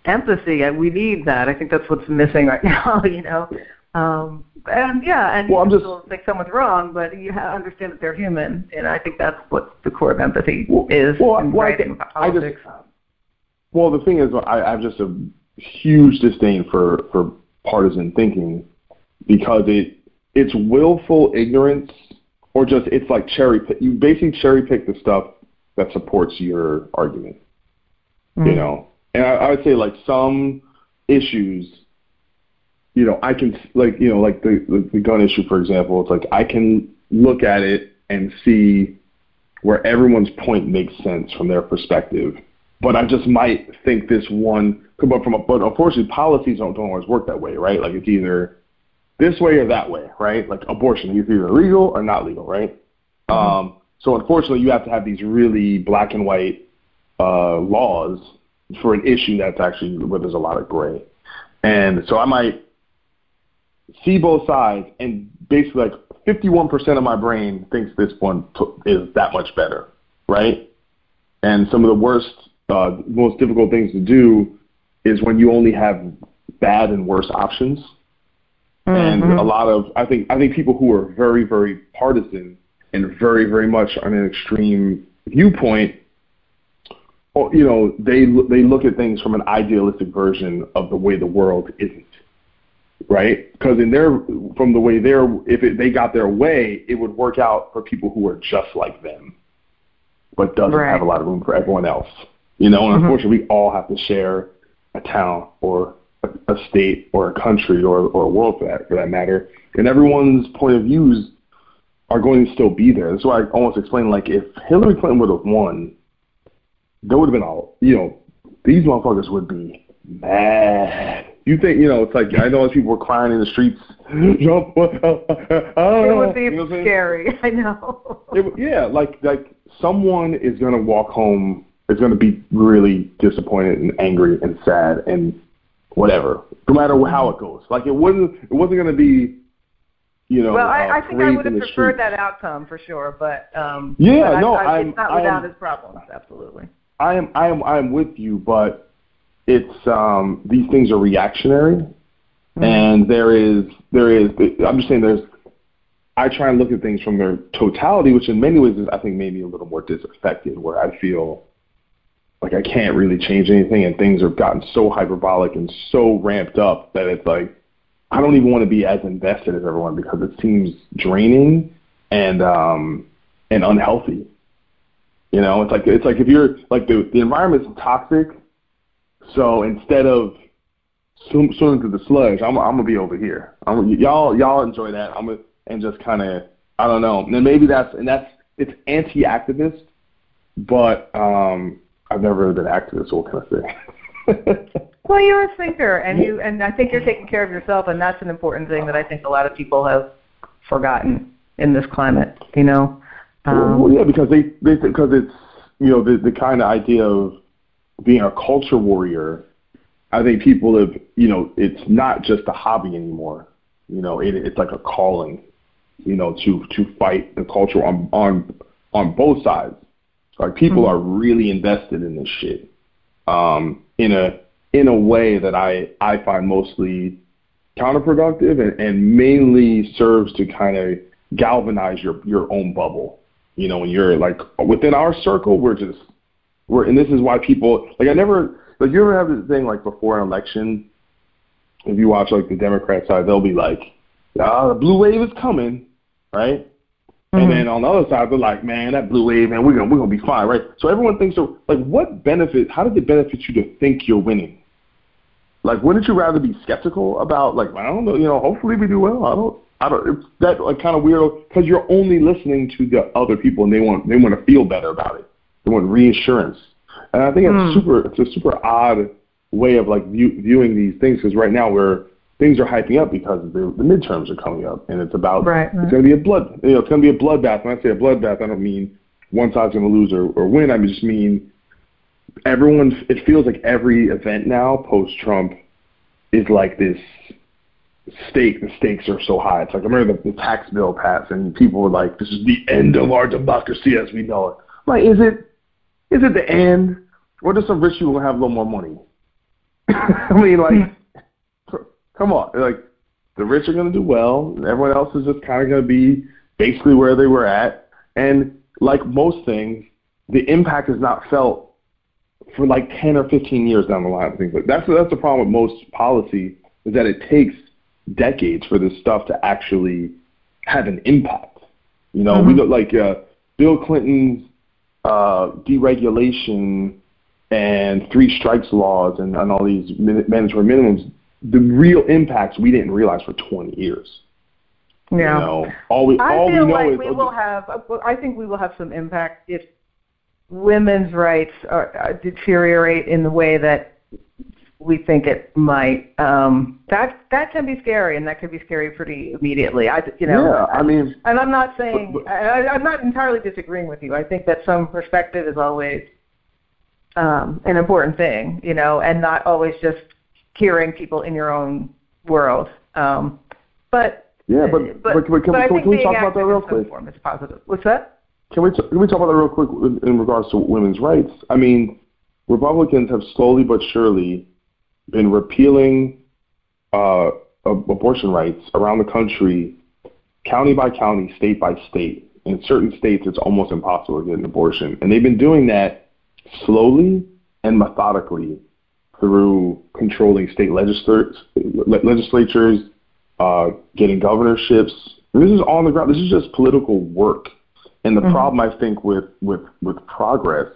empathy. and We need that. I think that's what's missing right now. You know, um, and yeah, and Well, you I'm just- still think someone's wrong, but you understand that they're human, and I think that's what the core of empathy Well- is well, in well, I writing think- I just- Well, the thing is, I, I have just a huge disdain for for partisan thinking because it it's willful ignorance or just it's like cherry pick. You basically cherry pick the stuff that supports your argument. Mm-hmm. You know, and I, I would say like some issues. You know, I can like you know like the, the the gun issue for example. It's like I can look at it and see where everyone's point makes sense from their perspective but I just might think this one. But from a, but unfortunately, policies don't, don't always work that way, right? Like it's either this way or that way, right? Like abortion is either legal or not legal, right? Mm-hmm. Um, so unfortunately, you have to have these really black and white uh, laws for an issue that's actually where there's a lot of gray. And so I might see both sides, and basically, like 51% of my brain thinks this one is that much better, right? And some of the worst, uh, most difficult things to do is when you only have bad and worse options. Mm-hmm. And a lot of, I think, I think people who are very, very partisan and very, very much on an extreme viewpoint, you know, they they look at things from an idealistic version of the way the world isn't right? Because in their from the way they're if it, they got their way, it would work out for people who are just like them, but doesn't right. have a lot of room for everyone else. You know, and mm-hmm. unfortunately, we all have to share a town or a, a state or a country or or a world for that for that matter, and everyone's point of views are going to still be there. That's why I almost explained like if Hillary Clinton would have won, there would have been all you know these motherfuckers would be mad you think you know? It's like I know people were crying in the streets. Jump! it would be you know scary. I know. It, yeah, like like someone is gonna walk home. Is gonna be really disappointed and angry and sad and whatever, no matter how it goes. Like it wasn't. It wasn't gonna be. You know, well, I, I think I would have preferred that outcome for sure, but um, yeah, but no, I, I, it's not without its problems. Absolutely. I am, I am, I am with you, but it's um, these things are reactionary, mm-hmm. and there is there is I'm just saying there's I try and look at things from their totality, which in many ways is I think maybe a little more disaffected, where I feel like I can't really change anything, and things have gotten so hyperbolic and so ramped up that it's like I don't even want to be as invested as everyone because it seems draining and um, and unhealthy. You know, it's like it's like if you're like the the environment's toxic so instead of swim, swimming through the sludge, I'm, I'm gonna be over here. I'm, y'all y'all enjoy that. I'm gonna, and just kind of I don't know. And maybe that's and that's it's anti-activist, but um, I've never been activist. So what can I say? well, you're a thinker, and you and I think you're taking care of yourself, and that's an important thing that I think a lot of people have forgotten in this climate. You know. Um, well, yeah, because they they because it's you know the the kind of idea of being a culture warrior, I think people have, you know, it's not just a hobby anymore. You know, it, it's like a calling, you know, to to fight the culture on on on both sides. Like people mm-hmm. are really invested in this shit, um, in a in a way that I I find mostly counterproductive and, and mainly serves to kind of galvanize your your own bubble. You know, when you're like within our circle, we're just where and this is why people like I never like you ever have this thing like before an election, if you watch like the Democrat side, they'll be like, ah, the blue wave is coming, right? Mm-hmm. And then on the other side, they're like, man, that blue wave, man, we're gonna we're gonna be fine, right? So everyone thinks so. Like, what benefit? How does it benefit you to think you're winning? Like, wouldn't you rather be skeptical about like I don't know, you know, hopefully we do well. I don't. I don't. It's that like kind of weird because you're only listening to the other people and they want they want to feel better about it. They want reassurance, and I think it's mm. super. It's a super odd way of like view, viewing these things because right now we're things are hyping up because the, the midterms are coming up, and it's about right, right. it's going to be a blood. You know, it's going to be a bloodbath. When I say a bloodbath, I don't mean one side's going to lose or, or win. I just mean everyone. It feels like every event now post Trump is like this stake. The stakes are so high. It's like I remember the, the tax bill passed, and people were like, "This is the end of our democracy as we know it." Like, is it? Is it the end, or does some rich people have a little more money? I mean, like, come on, like the rich are going to do well, and everyone else is just kind of going to be basically where they were at, and like most things, the impact is not felt for like 10 or 15 years down the line. Things like that's that's the problem with most policy is that it takes decades for this stuff to actually have an impact. You know, mm-hmm. we look like uh, Bill Clinton's uh, deregulation and three strikes laws and, and all these mandatory minimums, the real impacts we didn't realize for 20 years. Yeah. You know, all we, I all feel we know like is we will have. Uh, I think we will have some impact if women's rights are, are deteriorate in the way that we think it might. Um, that that can be scary, and that can be scary pretty immediately. I, you know. Yeah, I mean. And I'm not saying but, but, I, I'm not entirely disagreeing with you. I think that some perspective is always um, an important thing, you know, and not always just hearing people in your own world. Um, but yeah, but but, but, but can, but we, can we talk about that real quick? Form is positive. What's that? Can we t- can we talk about that real quick in regards to women's rights? I mean, Republicans have slowly but surely been repealing uh, abortion rights around the country, county by county, state by state. In certain states, it's almost impossible to get an abortion, and they've been doing that slowly and methodically through controlling state legislatures, legislatures uh, getting governorships. And this is on the ground. This is just political work. And the mm-hmm. problem, I think, with, with, with progress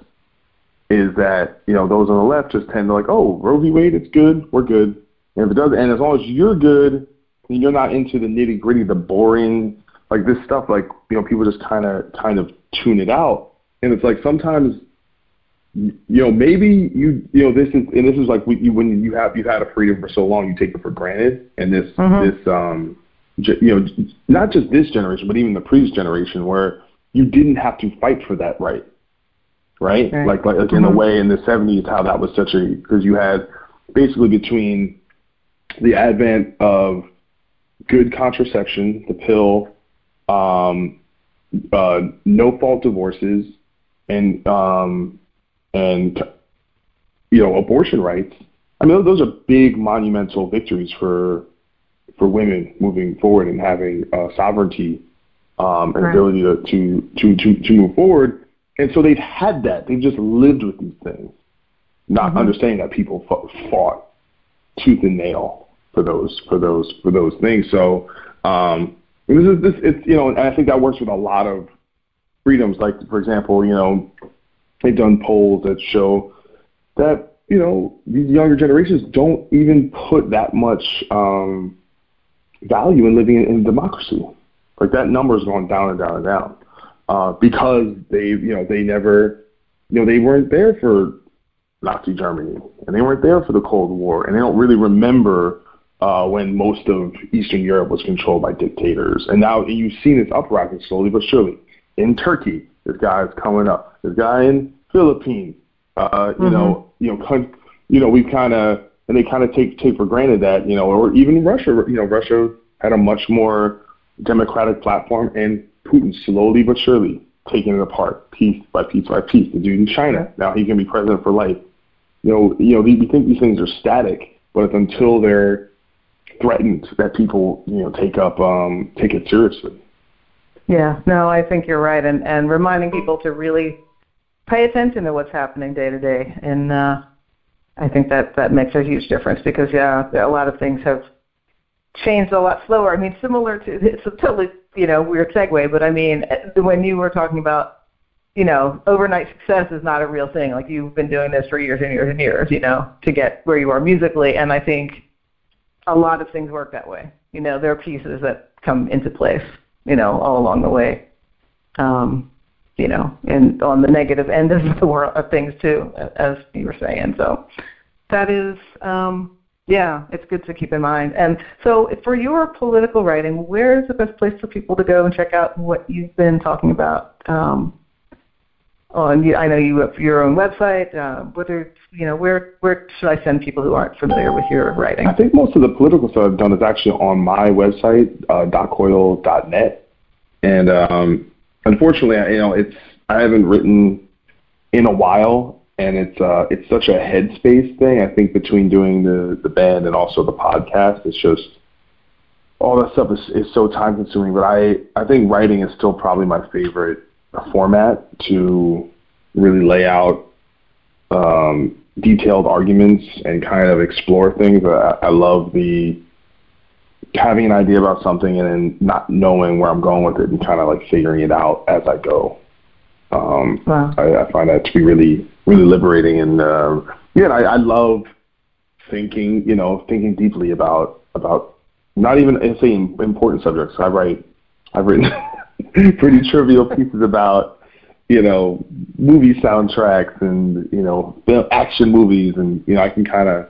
is that, you know, those on the left just tend to like, oh, Roe v. Wade, it's good, we're good. And if it does, and as long as you're good, and you're not into the nitty gritty, the boring, like this stuff, like, you know, people just kind of, kind of tune it out. And it's like sometimes you know, maybe you, you know, this is, and this is like you, when you have, you've had a freedom for so long, you take it for granted. And this, mm-hmm. this, um, you know, not just this generation, but even the previous generation where you didn't have to fight for that right. Right? right. Like, like, like mm-hmm. in a mm-hmm. way in the 70s, how that was such a, because you had basically between the advent of good contraception, the pill, um, uh, no fault divorces, and um, and you know abortion rights. I mean, those are big monumental victories for for women moving forward and having uh, sovereignty um, and right. ability to, to to to to move forward. And so they've had that. They've just lived with these things, not mm-hmm. understanding that people fought tooth and nail for those for those for those things. So um, this is this it's you know, and I think that works with a lot of freedoms. Like for example, you know, they've done polls that show that you know these younger generations don't even put that much um, value in living in, in democracy. Like that number is going down and down and down uh, because they you know they never you know they weren't there for Nazi Germany and they weren't there for the Cold War and they don't really remember uh, when most of Eastern Europe was controlled by dictators. And now you've seen this uprising slowly but surely in Turkey, this guy is coming up. This guy in Philippines. Uh, you mm-hmm. know, you know, con- you know, we kind of and they kind of take take for granted that you know, or even Russia. You know, Russia had a much more democratic platform, and Putin slowly but surely taking it apart, piece by piece by piece. The dude in China now he can be president for life. You know, you know, we think these things are static, but it's until they're threatened that people you know take up um, take it seriously. Yeah, no, I think you're right, and and reminding people to really pay attention to what's happening day to day, and uh, I think that that makes a huge difference because yeah, a lot of things have changed a lot slower. I mean, similar to it's a totally you know weird segue, but I mean when you were talking about you know overnight success is not a real thing. Like you've been doing this for years and years and years, you know, to get where you are musically, and I think a lot of things work that way. You know, there are pieces that come into place you know, all along the way. Um, you know, and on the negative end of the world of things too, as you were saying. So that is, um, yeah, it's good to keep in mind. And so for your political writing, where is the best place for people to go and check out what you've been talking about? Um, on, I know you have your own website. Uh, whether you know where where should I send people who aren't familiar with your writing? I think most of the political stuff I've done is actually on my website, uh, doccoyle.net. And um, unfortunately, I, you know, it's I haven't written in a while, and it's uh, it's such a headspace thing. I think between doing the the band and also the podcast, it's just all that stuff is, is so time consuming. But I I think writing is still probably my favorite format to really lay out um, detailed arguments and kind of explore things. I, I love the having an idea about something and then not knowing where I'm going with it and kind of like figuring it out as I go. Um, wow. I, I find that to be really, really liberating. And uh, yeah, I, I love thinking, you know, thinking deeply about about not even say important subjects. I write, I've written pretty trivial pieces about you know, movie soundtracks and you know, action movies, and you know, I can kind of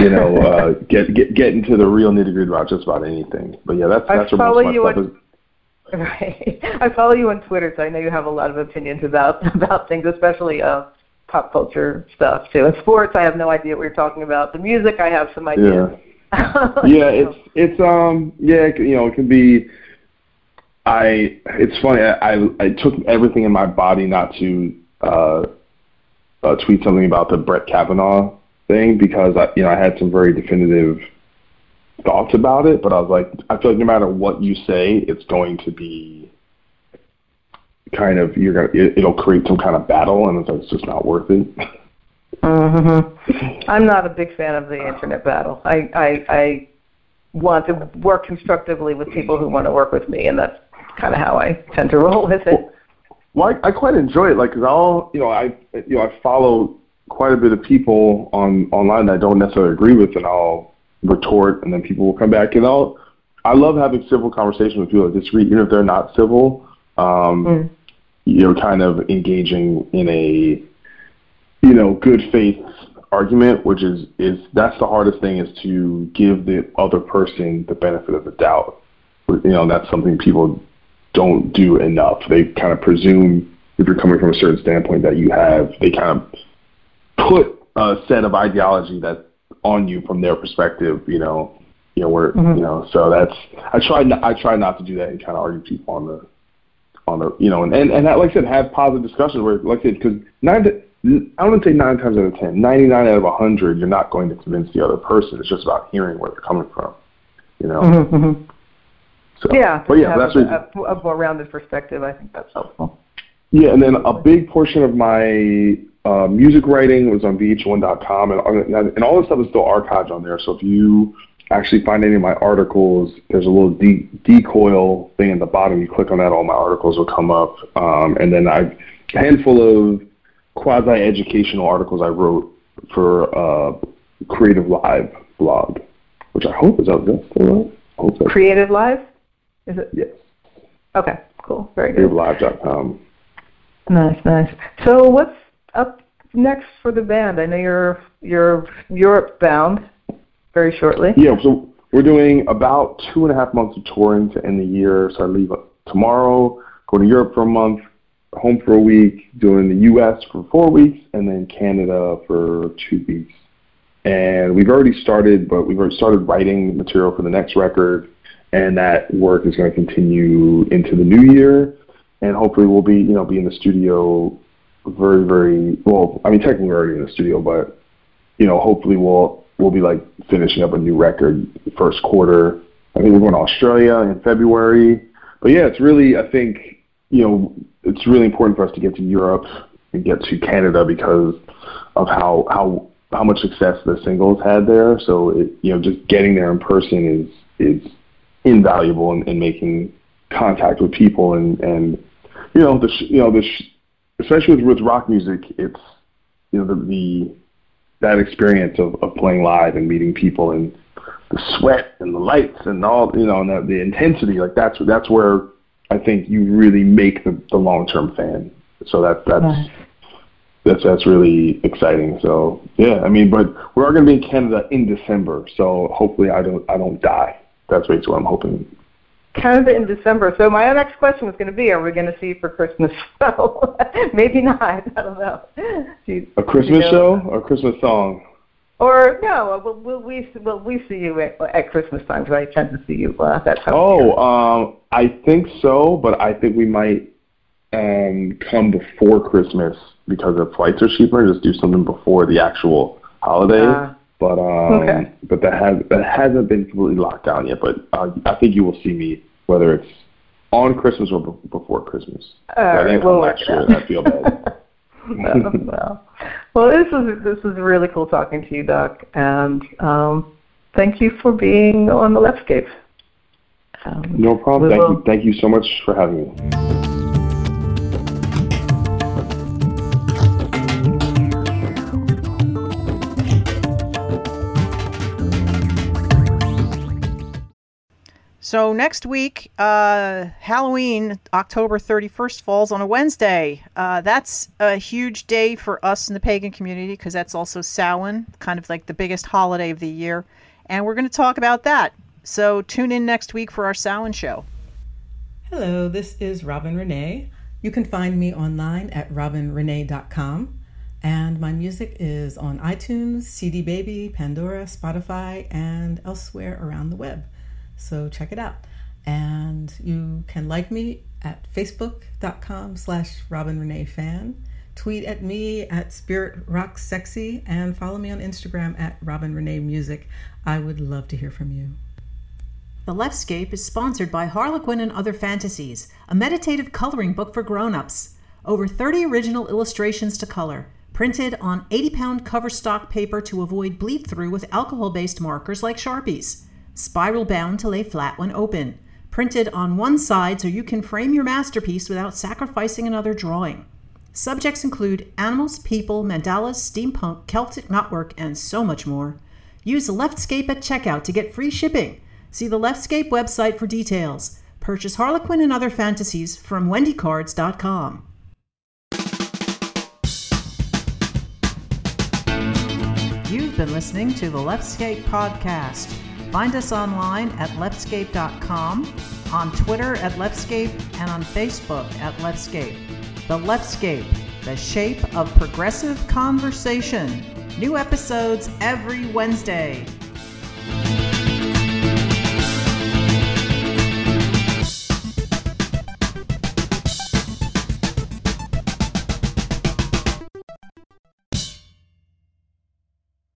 you know, uh, get get get into the real nitty gritty about just about anything. But yeah, that's that's I where most of my stuff on, is. Right. I follow you on Twitter, so I know you have a lot of opinions about about things, especially uh, pop culture stuff too. In sports, I have no idea what you're talking about. The music, I have some ideas. Yeah, yeah, it's it's um yeah, it, you know, it can be. I it's funny. I, I I took everything in my body not to uh, uh, tweet something about the Brett Kavanaugh thing because I you know I had some very definitive thoughts about it, but I was like, I feel like no matter what you say, it's going to be kind of you're gonna it, it'll create some kind of battle, and it's, like, it's just not worth it. hmm I'm not a big fan of the internet battle. I, I I want to work constructively with people who want to work with me, and that's kind of how I tend to roll with it. Well, I, I quite enjoy it, like, cause I'll, you know, I, you know, I follow quite a bit of people on online that I don't necessarily agree with, and I'll retort, and then people will come back, and I'll, I love having civil conversations with people that disagree, even if they're not civil. Um, Mm. You know, kind of engaging in a, you know, good faith argument, which is is that's the hardest thing is to give the other person the benefit of the doubt. You know, that's something people don't do enough. They kind of presume if you're coming from a certain standpoint that you have, they kind of put a set of ideology that's on you from their perspective. You know, you know where Mhm. you know. So that's I try not, I try not to do that and kind of argue people on the on the you know and and, and like I said, have positive discussions where like I said because nine. To, I wouldn't say nine times out of ten, ninety nine out of a 100, you're not going to convince the other person. It's just about hearing where they're coming from, you know? Mhm, mhm. So, Yeah, but to yeah, have that's a, a, a more rounded perspective. I think that's helpful. Yeah, and then a big portion of my uh, music writing was on VH1.com, and and all this stuff is still archived on there. So if you actually find any of my articles, there's a little de- Doc Coyle thing at the bottom. You click on that, all my articles will come up. Um, and then I've a handful of quasi-educational articles I wrote for uh, CreativeLive blog, which I hope is out there. Still? Hope CreativeLive, is it? yes, Okay, cool, very good. creative creativelive.com. Nice, nice. So what's up next for the band? I know you're you're Europe bound very shortly. Yeah, so we're doing about two and a half months of touring to end the year. So I leave tomorrow, go to Europe for a month, home for a week, doing the U.S. for four weeks, and then Canada for two weeks. And we've already started, but we've already started writing material for the next record, and that work is going to continue into the new year. And hopefully, we'll be, you know, be in the studio very, very well. I mean, technically, we're already in the studio, but you know, hopefully, we'll we'll be like finishing up a new record first quarter. I think we're going to Australia in February. But yeah, it's really I think you know it's really important for us to get to Europe and get to Canada because of how how how much success the singles had there. So it, you know just getting there in person is is invaluable in, in making contact with people and and you know the sh- you know the sh- especially with with rock music it's you know the, the that experience of, of playing live and meeting people and the sweat and the lights and all you know and the, the intensity like that's that's where I think you really make the, the long term fan. So that's that's that's that's really exciting. So yeah, I mean, but we are going to be in Canada in December. So hopefully I don't I don't die. That's basically what I'm hoping. Canada in December. So my next question was going to be, are we going to see you for Christmas? So maybe not. I don't know. Do you- A Christmas you know- show or a Christmas song? Or no? Will, will we will we see you at, at Christmas time? Because I tend to see you uh, that time. Oh, um, I think so, but I think we might um, come before Christmas because the flights are cheaper. Just do something before the actual holiday. Ah. But um, okay. but that has that hasn't been completely locked down yet. But uh, I think you will see me whether it's on Christmas or b- before Christmas. All I right, think we'll I'm work not it sure. out. I feel bad. well, well, well, this was this was really cool talking to you, Doc, and um, thank you for being on the Leftscape. Um, No problem. Thank will- you. Thank you so much for having me. So next week, uh, Halloween, October 31st, falls on a Wednesday. Uh, that's a huge day for us in the pagan community because that's also Samhain, kind of like the biggest holiday of the year. And we're going to talk about that. So tune in next week for our Samhain show. Hello, this is Robin Renée. You can find me online at robinrenee.com. And my music is on iTunes, CD Baby, Pandora, Spotify, and elsewhere around the web. So check it out. And you can like me at facebook.com slash Robin Renée fan. Tweet at me at Spirit Rock Sexy and follow me on Instagram at Robin Renée Music. I would love to hear from you. The Leftscape is sponsored by Harlequin and Other Fantasies, a meditative coloring book for grown-ups. Over 30 original illustrations to color, printed on 80-pound cover stock paper to avoid bleed-through with alcohol-based markers like Sharpies. Spiral bound to lay flat when open. Printed on one side so you can frame your masterpiece without sacrificing another drawing. Subjects include animals, people, mandalas, steampunk, Celtic knotwork, and so much more. Use Leftscape at checkout to get free shipping. See the Leftscape website for details. Purchase Harlequin and other fantasies from wendycards.com. You've been listening to the Leftscape podcast. Find us online at leftscape.com, on Twitter at Leftscape, and on Facebook at Leftscape. The Leftscape, the shape of progressive conversation. New episodes every Wednesday.